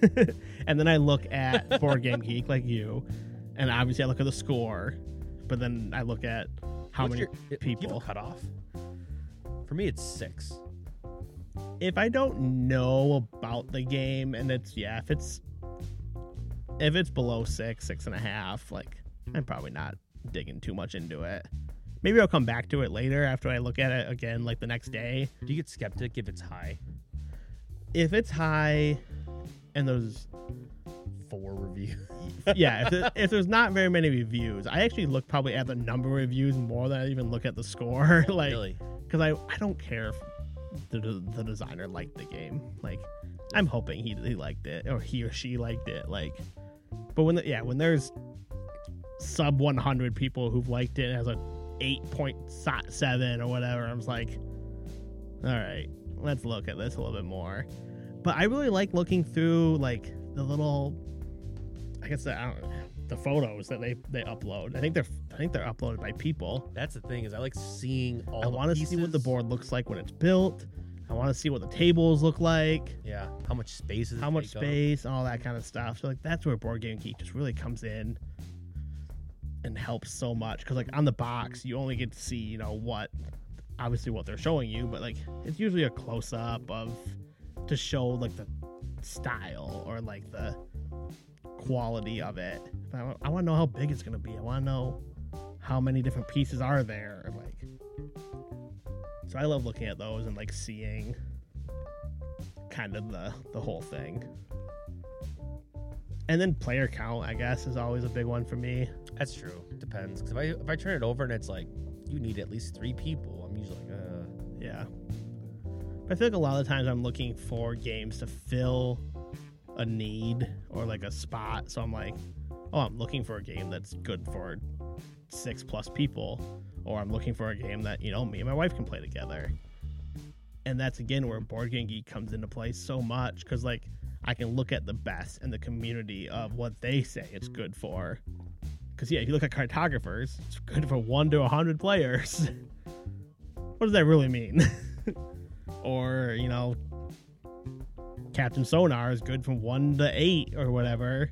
it. and then I look at Board Game Geek like you, and obviously I look at the score, but then I look at how What's many your- i- do you have people. a cutoff? For me, it's six. If I don't know about the game, and it's yeah, if it's if it's below six, six and a half, like I'm probably not digging too much into it. Maybe I'll come back to it later after I look at it again, like the next day. Do you get skeptic if it's high? If it's high, and those Four reviews. yeah, if, there- if there's not very many reviews, I actually look probably at the number of reviews more than I even look at the score. like, really? because I, I don't care if the, the designer liked the game. Like, I'm hoping he, he liked it or he or she liked it. Like, but when the, yeah, when there's sub 100 people who've liked it, as a 8.7 or whatever. I was like, all right, let's look at this a little bit more. But I really like looking through like the little, I guess the, I don't, the photos that they they upload. I think they're I think they're uploaded by people. That's the thing is I like seeing all. I want to see what the board looks like when it's built. I want to see what the tables look like, Yeah. How much space is how much space, all that kind of stuff. So like that's where Board Game Geek just really comes in and helps so much because like on the box you only get to see you know what obviously what they're showing you, but like it's usually a close up of to show like the style or like the quality of it. But I, want to know how big it's gonna be. I want to know how many different pieces are there. Like, so I love looking at those and like seeing kind of the the whole thing. And then player count, I guess, is always a big one for me. That's true. Depends. Because if I if I turn it over and it's like you need at least three people, I'm usually like, uh, Yeah. I feel like a lot of times I'm looking for games to fill a need or like a spot. So I'm like, oh, I'm looking for a game that's good for six plus people, or I'm looking for a game that, you know, me and my wife can play together. And that's again where Board Game Geek comes into play so much because, like, I can look at the best in the community of what they say it's good for. Because, yeah, if you look at cartographers, it's good for one to a 100 players. what does that really mean? or, you know, Captain Sonar is good from one to eight or whatever.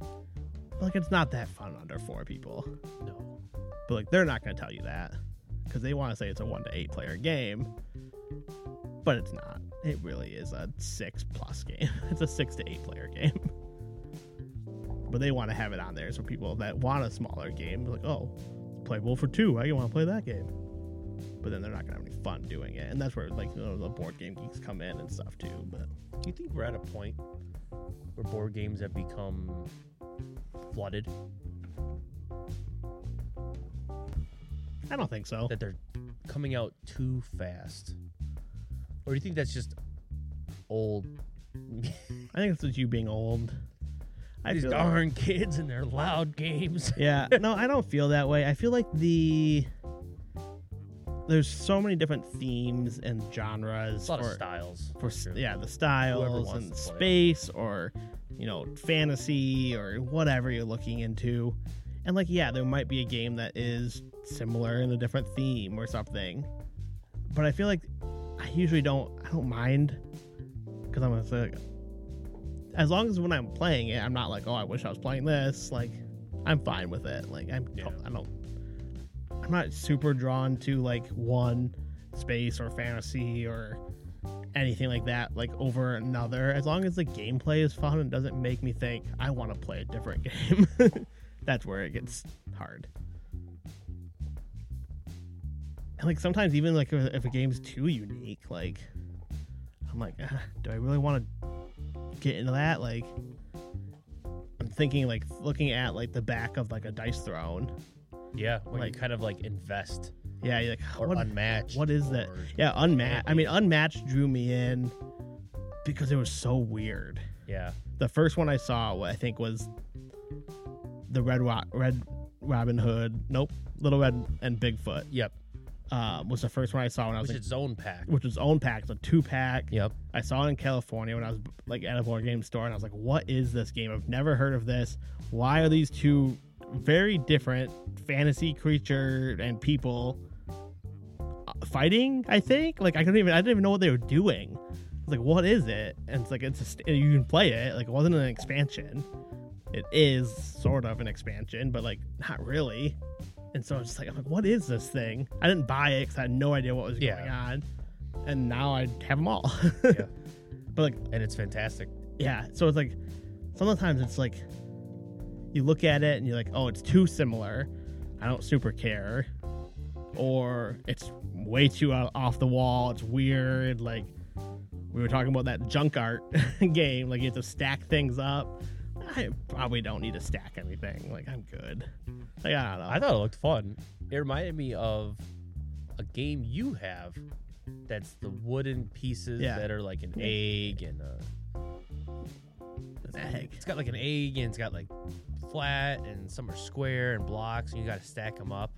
But, like, it's not that fun under four people. no. But, like, they're not going to tell you that because they want to say it's a one to eight player game. But it's not. It really is a six plus game. It's a six to eight player game. but they want to have it on there so people that want a smaller game like, oh, playable for two. I want to play that game. But then they're not gonna have any fun doing it, and that's where like you know, the board game geeks come in and stuff too. But Do you think we're at a point where board games have become flooded? I don't think so. That they're coming out too fast? Or do you think that's just old? I think it's just you being old. I These darn kids and their loud games. yeah no i don't feel that way i feel like the there's so many different themes and genres A lot for, of styles. for sure. yeah the styles and space or you know fantasy or whatever you're looking into and like yeah there might be a game that is similar in a different theme or something but i feel like i usually don't i don't mind because i'm gonna say as long as when i'm playing it i'm not like oh i wish i was playing this like i'm fine with it like i'm Yeah. i don't i'm not super drawn to like one space or fantasy or anything like that like over another. As long as the gameplay is fun and doesn't make me think i want to play a different game that's where it gets hard. And like sometimes even like if a game's too unique like i'm like ah, do i really want to get into that? Like i'm thinking like looking at like the back of like a dice throne Yeah, where Like- you kind of like invest yeah you're like or what, unmatched. what is that yeah unmatched i mean unmatched drew me in because it was so weird Yeah, the first one I saw, I think, was the Red Ro- Red Robin Hood. Nope, Little Red and Bigfoot. yep. Um, was the first one I saw when I was Which like, is zone pack. which was own pack, it's a two pack. Yep. I saw it in California when I was like at a board game store, and I was like, "What is this game? I've never heard of this. Why are these two very different fantasy creature and people uh, fighting?" I think like I couldn't even I didn't even know what they were doing. I was like, "What is it?" And it's like it's a, st- you can play it. Like it wasn't an expansion. It is sort of an expansion, but like not really. And so it's just like I'm like, "What is this thing?" I didn't buy it because I had no idea what was Yeah. going on, and now I have them all. Yeah. But like And it's fantastic. yeah, so it's like sometimes it's like you look at it and you're like, oh, it's too similar. I don't super care, or it's way too off the wall. It's weird. Like we were talking about that junk art game. Like you have to stack things up. I probably don't need to stack anything. Like I'm good. Like I don't know. I thought it looked fun. It reminded me of a game you have that's the wooden pieces Yeah. that are like an egg and a An egg. It's got like an egg and it's got like flat and some are square and blocks and you got to stack them up.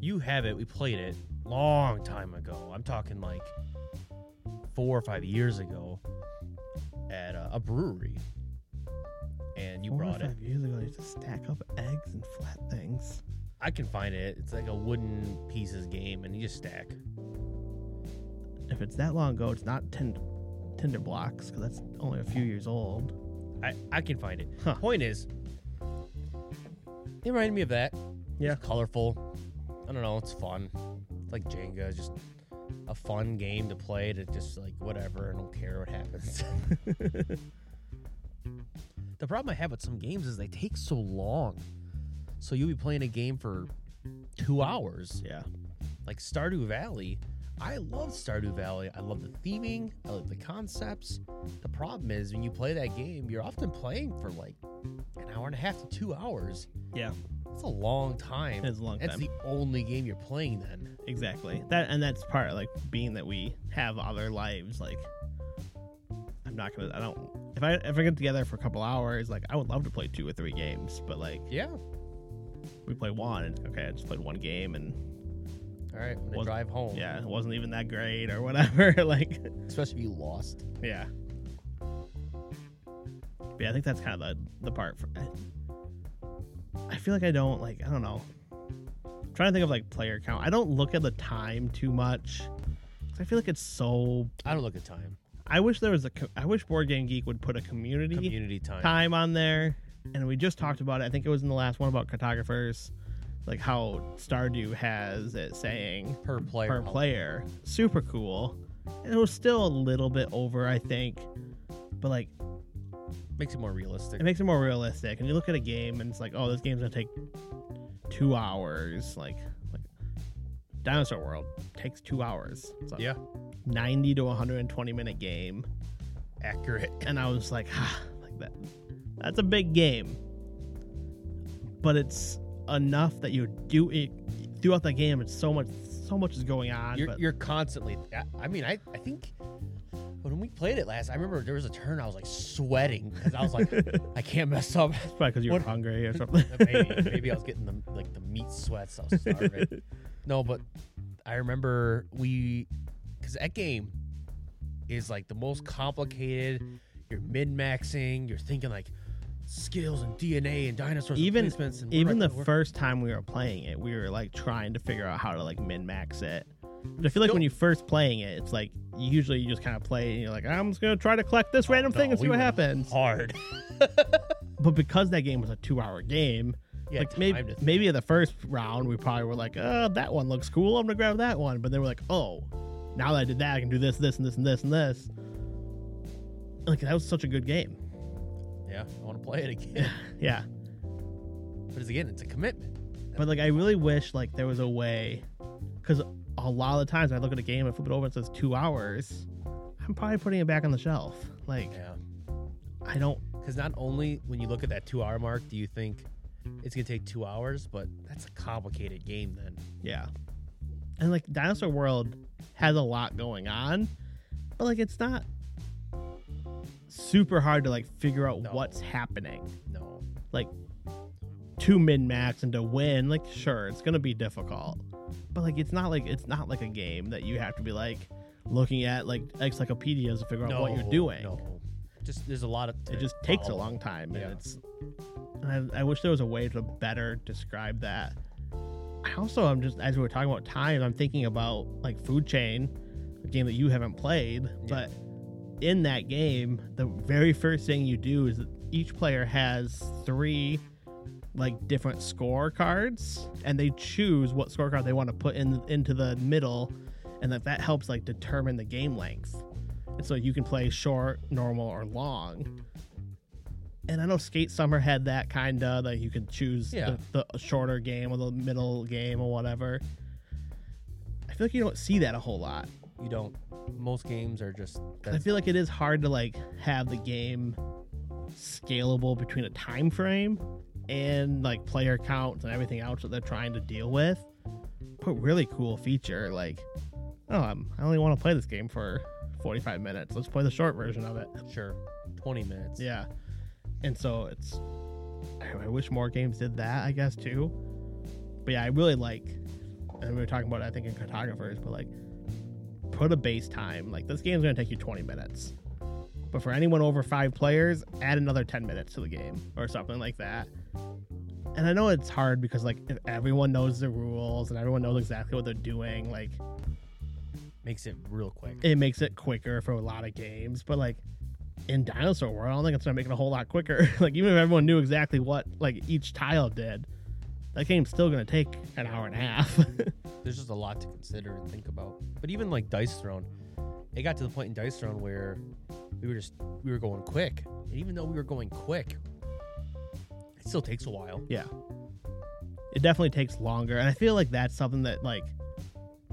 You have it. We played it long time ago. I'm talking like four or five years ago at a, a brewery. And you Four or brought it. five years ago, I used to stack up eggs and flat things. I can find it. It's like a wooden pieces game and you just stack. If it's that long ago, it's not tind- Tinder blocks because that's only a few years old. I, I can find it. Huh. Point is, it reminded me of that. Yeah. It's colorful. I don't know. It's fun. It's like Jenga. It's just a fun game to play to just like whatever. I don't care what happens. the problem I have with some games is they take so long. So you'll be playing a game for two hours. Yeah. Like Stardew Valley. I love Stardew Valley. I love the theming. I love the concepts. The problem is when you play that game, you're often playing for like an hour and a half to two hours. Yeah. That's a long time. It's a long That's time. the only game you're playing then. Exactly. That and that's part of, like being that we have other lives. Like, I'm not gonna. I don't. If I if I get together for a couple hours, like I would love to play two or three games. But like Yeah. we play one, and okay, I just played one game, and All right. I'm gonna drive home. yeah, it wasn't even that great or whatever. like, Especially if you lost. yeah. But yeah, I think that's kind of the the part. For, I feel like I don't like. I don't know. I'm trying to think of like player count. I don't look at the time too much. I feel like it's so I don't look at time. I wish there was a. co- I wish Board Game Geek would put a community, Community time. time on there, and we just talked about it. I think it was in the last one about cartographers, like how Stardew has it saying per player. per player, super cool. And it was still a little bit over, I think, but like Makes it more realistic. it makes it more realistic. And you look at a game and it's like, oh, this game's gonna take two hours. Like, like Dinosaur World takes two hours. It's a Yeah. 90 to 120 minute game. Accurate. And I was like, ah, like that. That's a big game. But it's enough that you do it throughout the game. It's so much, so much is going on. You're, but you're constantly. I- mean, I, I think when we played it last, I remember there was a turn I was like sweating because I was like, I can't mess up. it's probably because you were hungry or something. maybe, maybe I was getting the like the meat sweats. I was starving. no, but I remember we because that game is like the most complicated. You're min maxing. You're thinking like skills and DNA and dinosaurs. Even- and Even the first time we were playing it, we were like trying to figure out how to like min max it. But I feel like Nope. when you first playing it, it's like usually you just kind of play and you're like, I'm just gonna try to collect this random thing No, and see we what happens. hard. But because that game was a two hour game, Yeah, like maybe time to think. maybe in the first round we probably were like, oh, that one looks cool. I'm gonna grab that one. But then we're like, oh, now that I did that, I can do this, this, and this, and this, and this. Like that was such a good game. Yeah, I want to play it again. Yeah. but it's again, it's a commitment. But like, I really wish like there was a way, because a lot of the times I look at a game and flip it over and it says two hours, I'm probably putting it back on the shelf. Like Yeah, I don't. because not only when you look at that two-hour mark, do you think it's gonna take two hours, but that's a complicated game. Then Yeah. And like Dinosaur World has a lot going on, but like it's not super hard to like figure out No. what's happening. no, Like to min max and to win, like sure, it's gonna be difficult. But like it's not like it's not like a game that you have to be like looking at like encyclopedias to figure out what you're doing. No, just there's a lot of. It just takes a long time, Yeah. and it's. I, I wish there was a way to better describe that. I also I'm just as we were talking about time, I'm thinking about like Food Chain, a game that you haven't played, but in that game, the very first thing you do is that each player has three like different score cards, and they choose what scorecard they want to put in into the middle, and that that helps like determine the game length. And so you can play short, normal, or long. And I know Skate Summer had that kind of that you could choose Yeah. the, the shorter game or the middle game or whatever. I feel like you don't see that a whole lot. You don't. Most games are just. I feel like it is hard to like have the game scalable between a time frame and like player counts and everything else that they're trying to deal with. But really cool feature, like, oh, I'm, I only want to play this game for 45 minutes. Let's play the short version of it. sure, twenty minutes. Yeah. And so it's I I wish more games did that, I guess too. But yeah, I really like and we were talking about it, I think in cartographers, but like put a base time. Like this game's gonna take you twenty minutes. But for anyone over five players, add another ten minutes to the game or something like that. And I know it's hard because like if everyone knows the rules and everyone knows exactly what they're doing, like makes it real quick. it makes it quicker for a lot of games. But like in Dinosaur World, I don't think it's gonna make it a whole lot quicker. like even if everyone knew exactly what like each tile did, that game's still gonna take an hour and a half. There's just a lot to consider and think about. But even like Dice Throne, it got to the point in Dice Throne where we were just we were going quick, and even though we were going quick, it still takes a while. yeah, it definitely takes longer, and I feel like that's something that like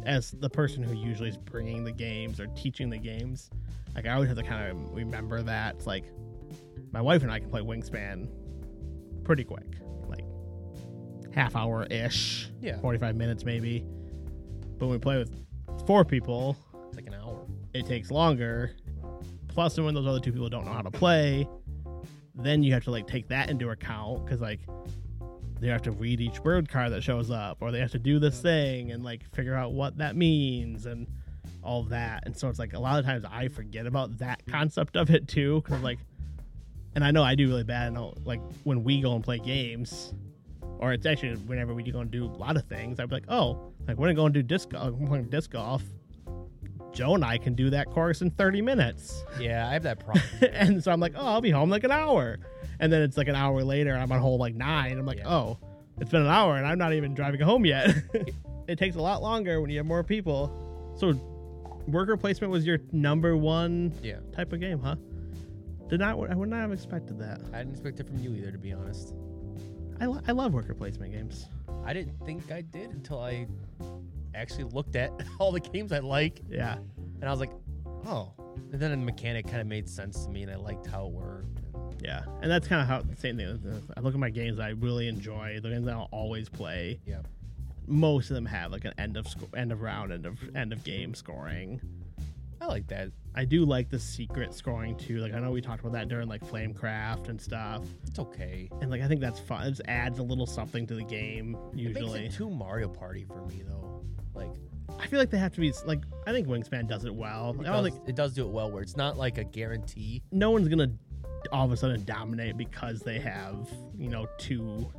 as the person who usually is bringing the games or teaching the games, like I always have to kind of remember that. It's like my wife and I can play Wingspan pretty quick, half hour ish. Yeah, 45 minutes maybe. But when we play with four people, it's like an hour. it takes longer. Plus, when those other two people don't know how to play, then you have to like take that into account because like they have to read each word card that shows up, or they have to do this thing and like figure out what that means and all that. And so it's like a lot of times I forget about that concept of it too, because like, and I know I do really bad. And I know like when we go and play games, or it's actually whenever we go and do a lot of things, I'd be like, oh, like we're gonna go and do disc golf. We're disc golf. Joe and I can do that course in 30 minutes. Yeah, I have that problem. and so I'm like, oh, I'll be home like an hour. And then it's like an hour later, I'm on hole like nine. I'm like, Yeah. oh, it's been an hour and I'm not even driving home yet. it takes a lot longer when you have more people. So, worker placement was your number one yeah, type of game, huh? Did not. I would not have expected that. I didn't expect it from you either, to be honest. I, lo- I love worker placement games. I didn't think I did until I actually looked at all the games I like, Yeah. and I was like, oh. And then the mechanic kind of made sense to me, and I liked how it worked. Yeah, and that's kind of how the same thing. I look at my games I really enjoy, the games I'll always play. Yeah. Most of them have like an end of sco- end of round, end of end of game scoring. I like that. I do like the secret scoring too. Like I know we talked about that during like Flamecraft and stuff, It's okay. and like I think that's fun. It just adds a little something to the game. It Usually, makes it too Mario Party for me, though. Like, I feel like they have to be like I think Wingspan does it well. it I don't does, think it does do it well, where it's not like a guarantee. no one's gonna all of a sudden dominate because they have you know two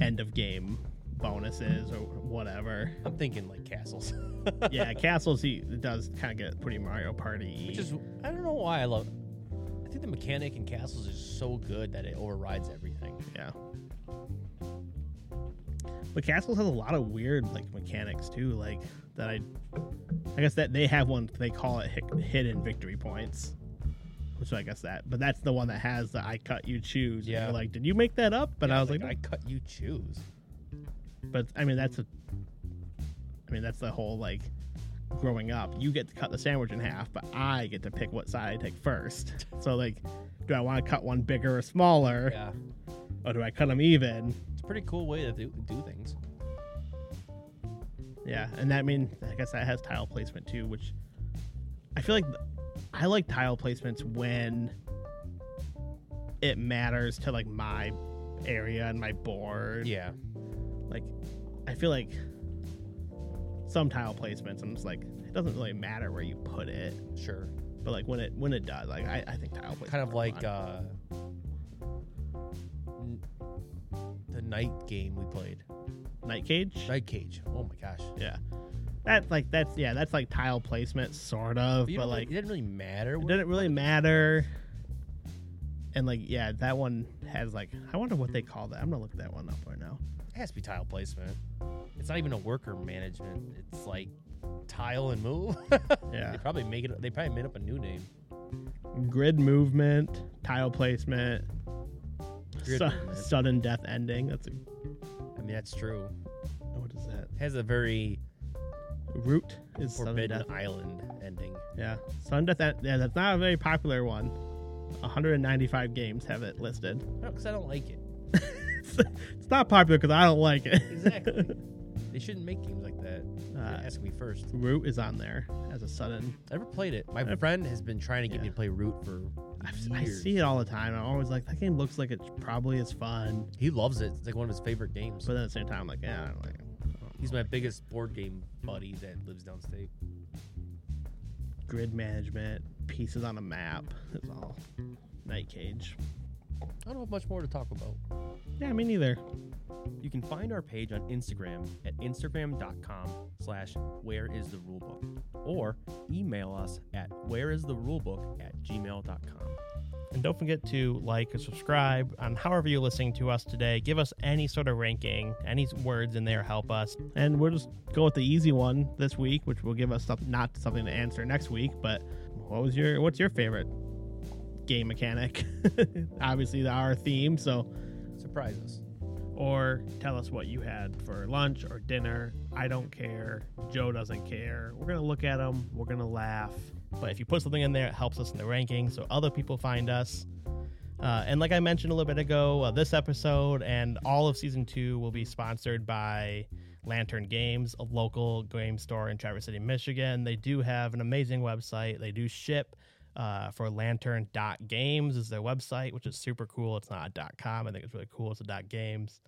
end of game bonuses or whatever. I'm thinking like castles. yeah, castles he it does kind of get pretty Mario Party. Which is, I don't know why I love. I think the mechanic in castles is so good that it overrides everything. yeah. But castles has a lot of weird like mechanics too, like that I. I guess that they have one. They call it hidden victory points, which I guess that. But that's the one that has the I cut you choose. Yeah. like, did you make that up? But Yeah, I was like, I cut you choose. But I mean, that's a. I mean, that's the whole like growing up. You get to cut the sandwich in half, but I get to pick what side I take first. So like, do I want to cut one bigger or smaller, Yeah, or do I cut them even? it's a pretty cool way to do, do things. Yeah, and that I mean, I guess that has tile placement too, which I feel like I like tile placements when it matters to like my area and my board. Yeah, like I feel like some tile placements I'm just like it doesn't really matter where you put it sure. but like when it when it does like I, I think tile placement Kind of like uh, n- the night game we played, night cage Night Cage. Oh my gosh! yeah that's like that's yeah that's like tile placement sort of But, but like it didn't really matter. it didn't really matter and like yeah that one has like I wonder what they call that I'm gonna look that one up right now It has to be tile placement. It's not even a worker management. It's like tile and move. Yeah. they probably make it. They probably made up a new name. grid movement tile placement Grid su- movement. sudden death ending that's a I mean, that's true. what is that It has a very root is forbidden death island ending. Yeah, sudden Death. End- Yeah, that's not a very popular one. 195 games have it listed. No, because I don't like it. it's not popular because I don't like it. Exactly. they shouldn't make games like that. Uh, Ask me first. Root is on there as a sudden. Never played it. My I've- friend has been trying to get me to play Root for I see it all the time. I'm always like, that game looks like it probably is fun, He loves it. It's like one of his favorite games. but at the same time, I'm like, yeah, I don't like it. He's my biggest board game buddy that lives downstate. Grid management, pieces on a map. It's all Night Cage. I don't have much more to talk about. Yeah, me neither. You can find our page on Instagram at instagram.com slash where is the rulebook or email us at where is the rulebook at gmail.com. And don't forget to like and subscribe on however you're listening to us today. Give us any sort of ranking, any words in there help us. And we'll just go with the easy one this week, which will give us not something to answer next week. But what was your what's your favorite game mechanic? Obviously, our theme. So, surprises. or tell us what you had for lunch or dinner. I don't care. Joe doesn't care. We're gonna look at them. We're gonna laugh. But if you put something in there, it helps us in the rankings so other people find us. Uh, and like I mentioned a little bit ago, uh, this episode and all of season two will be sponsored by Lantern Games, a local game store in Traverse City, Michigan. They do have an amazing website. They do ship uh, for lantern.games is their website, which is super cool. It's not a .com. I think it's really cool. It's a .games.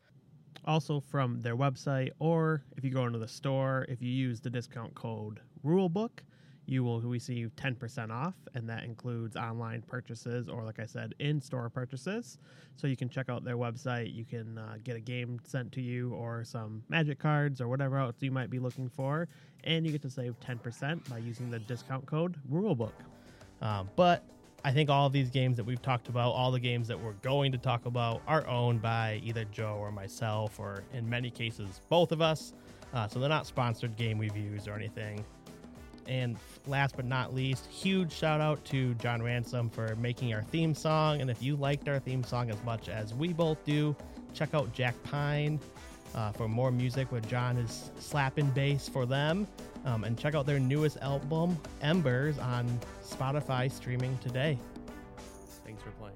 Also from their website, or if you go into the store, if you use the discount code RULEBOOK, you will receive 10% off, and that includes online purchases or, like I said, in store purchases. So you can check out their website. You can uh, get a game sent to you or some magic cards or whatever else you might be looking for, and you get to save 10% by using the discount code RULEBOOK. Um, but I think all of these games that we've talked about, all the games that we're going to talk about, are owned by either Joe or myself, or in many cases, both of us. Uh, so they're not sponsored game reviews or anything. And last but not least, huge shout out to John Ransom for making our theme song. And if you liked our theme song as much as we both do, check out Jack Pine uh, for more music where John is slapping bass for them. Um, and check out their newest album, Embers, on Spotify streaming today. Thanks for playing.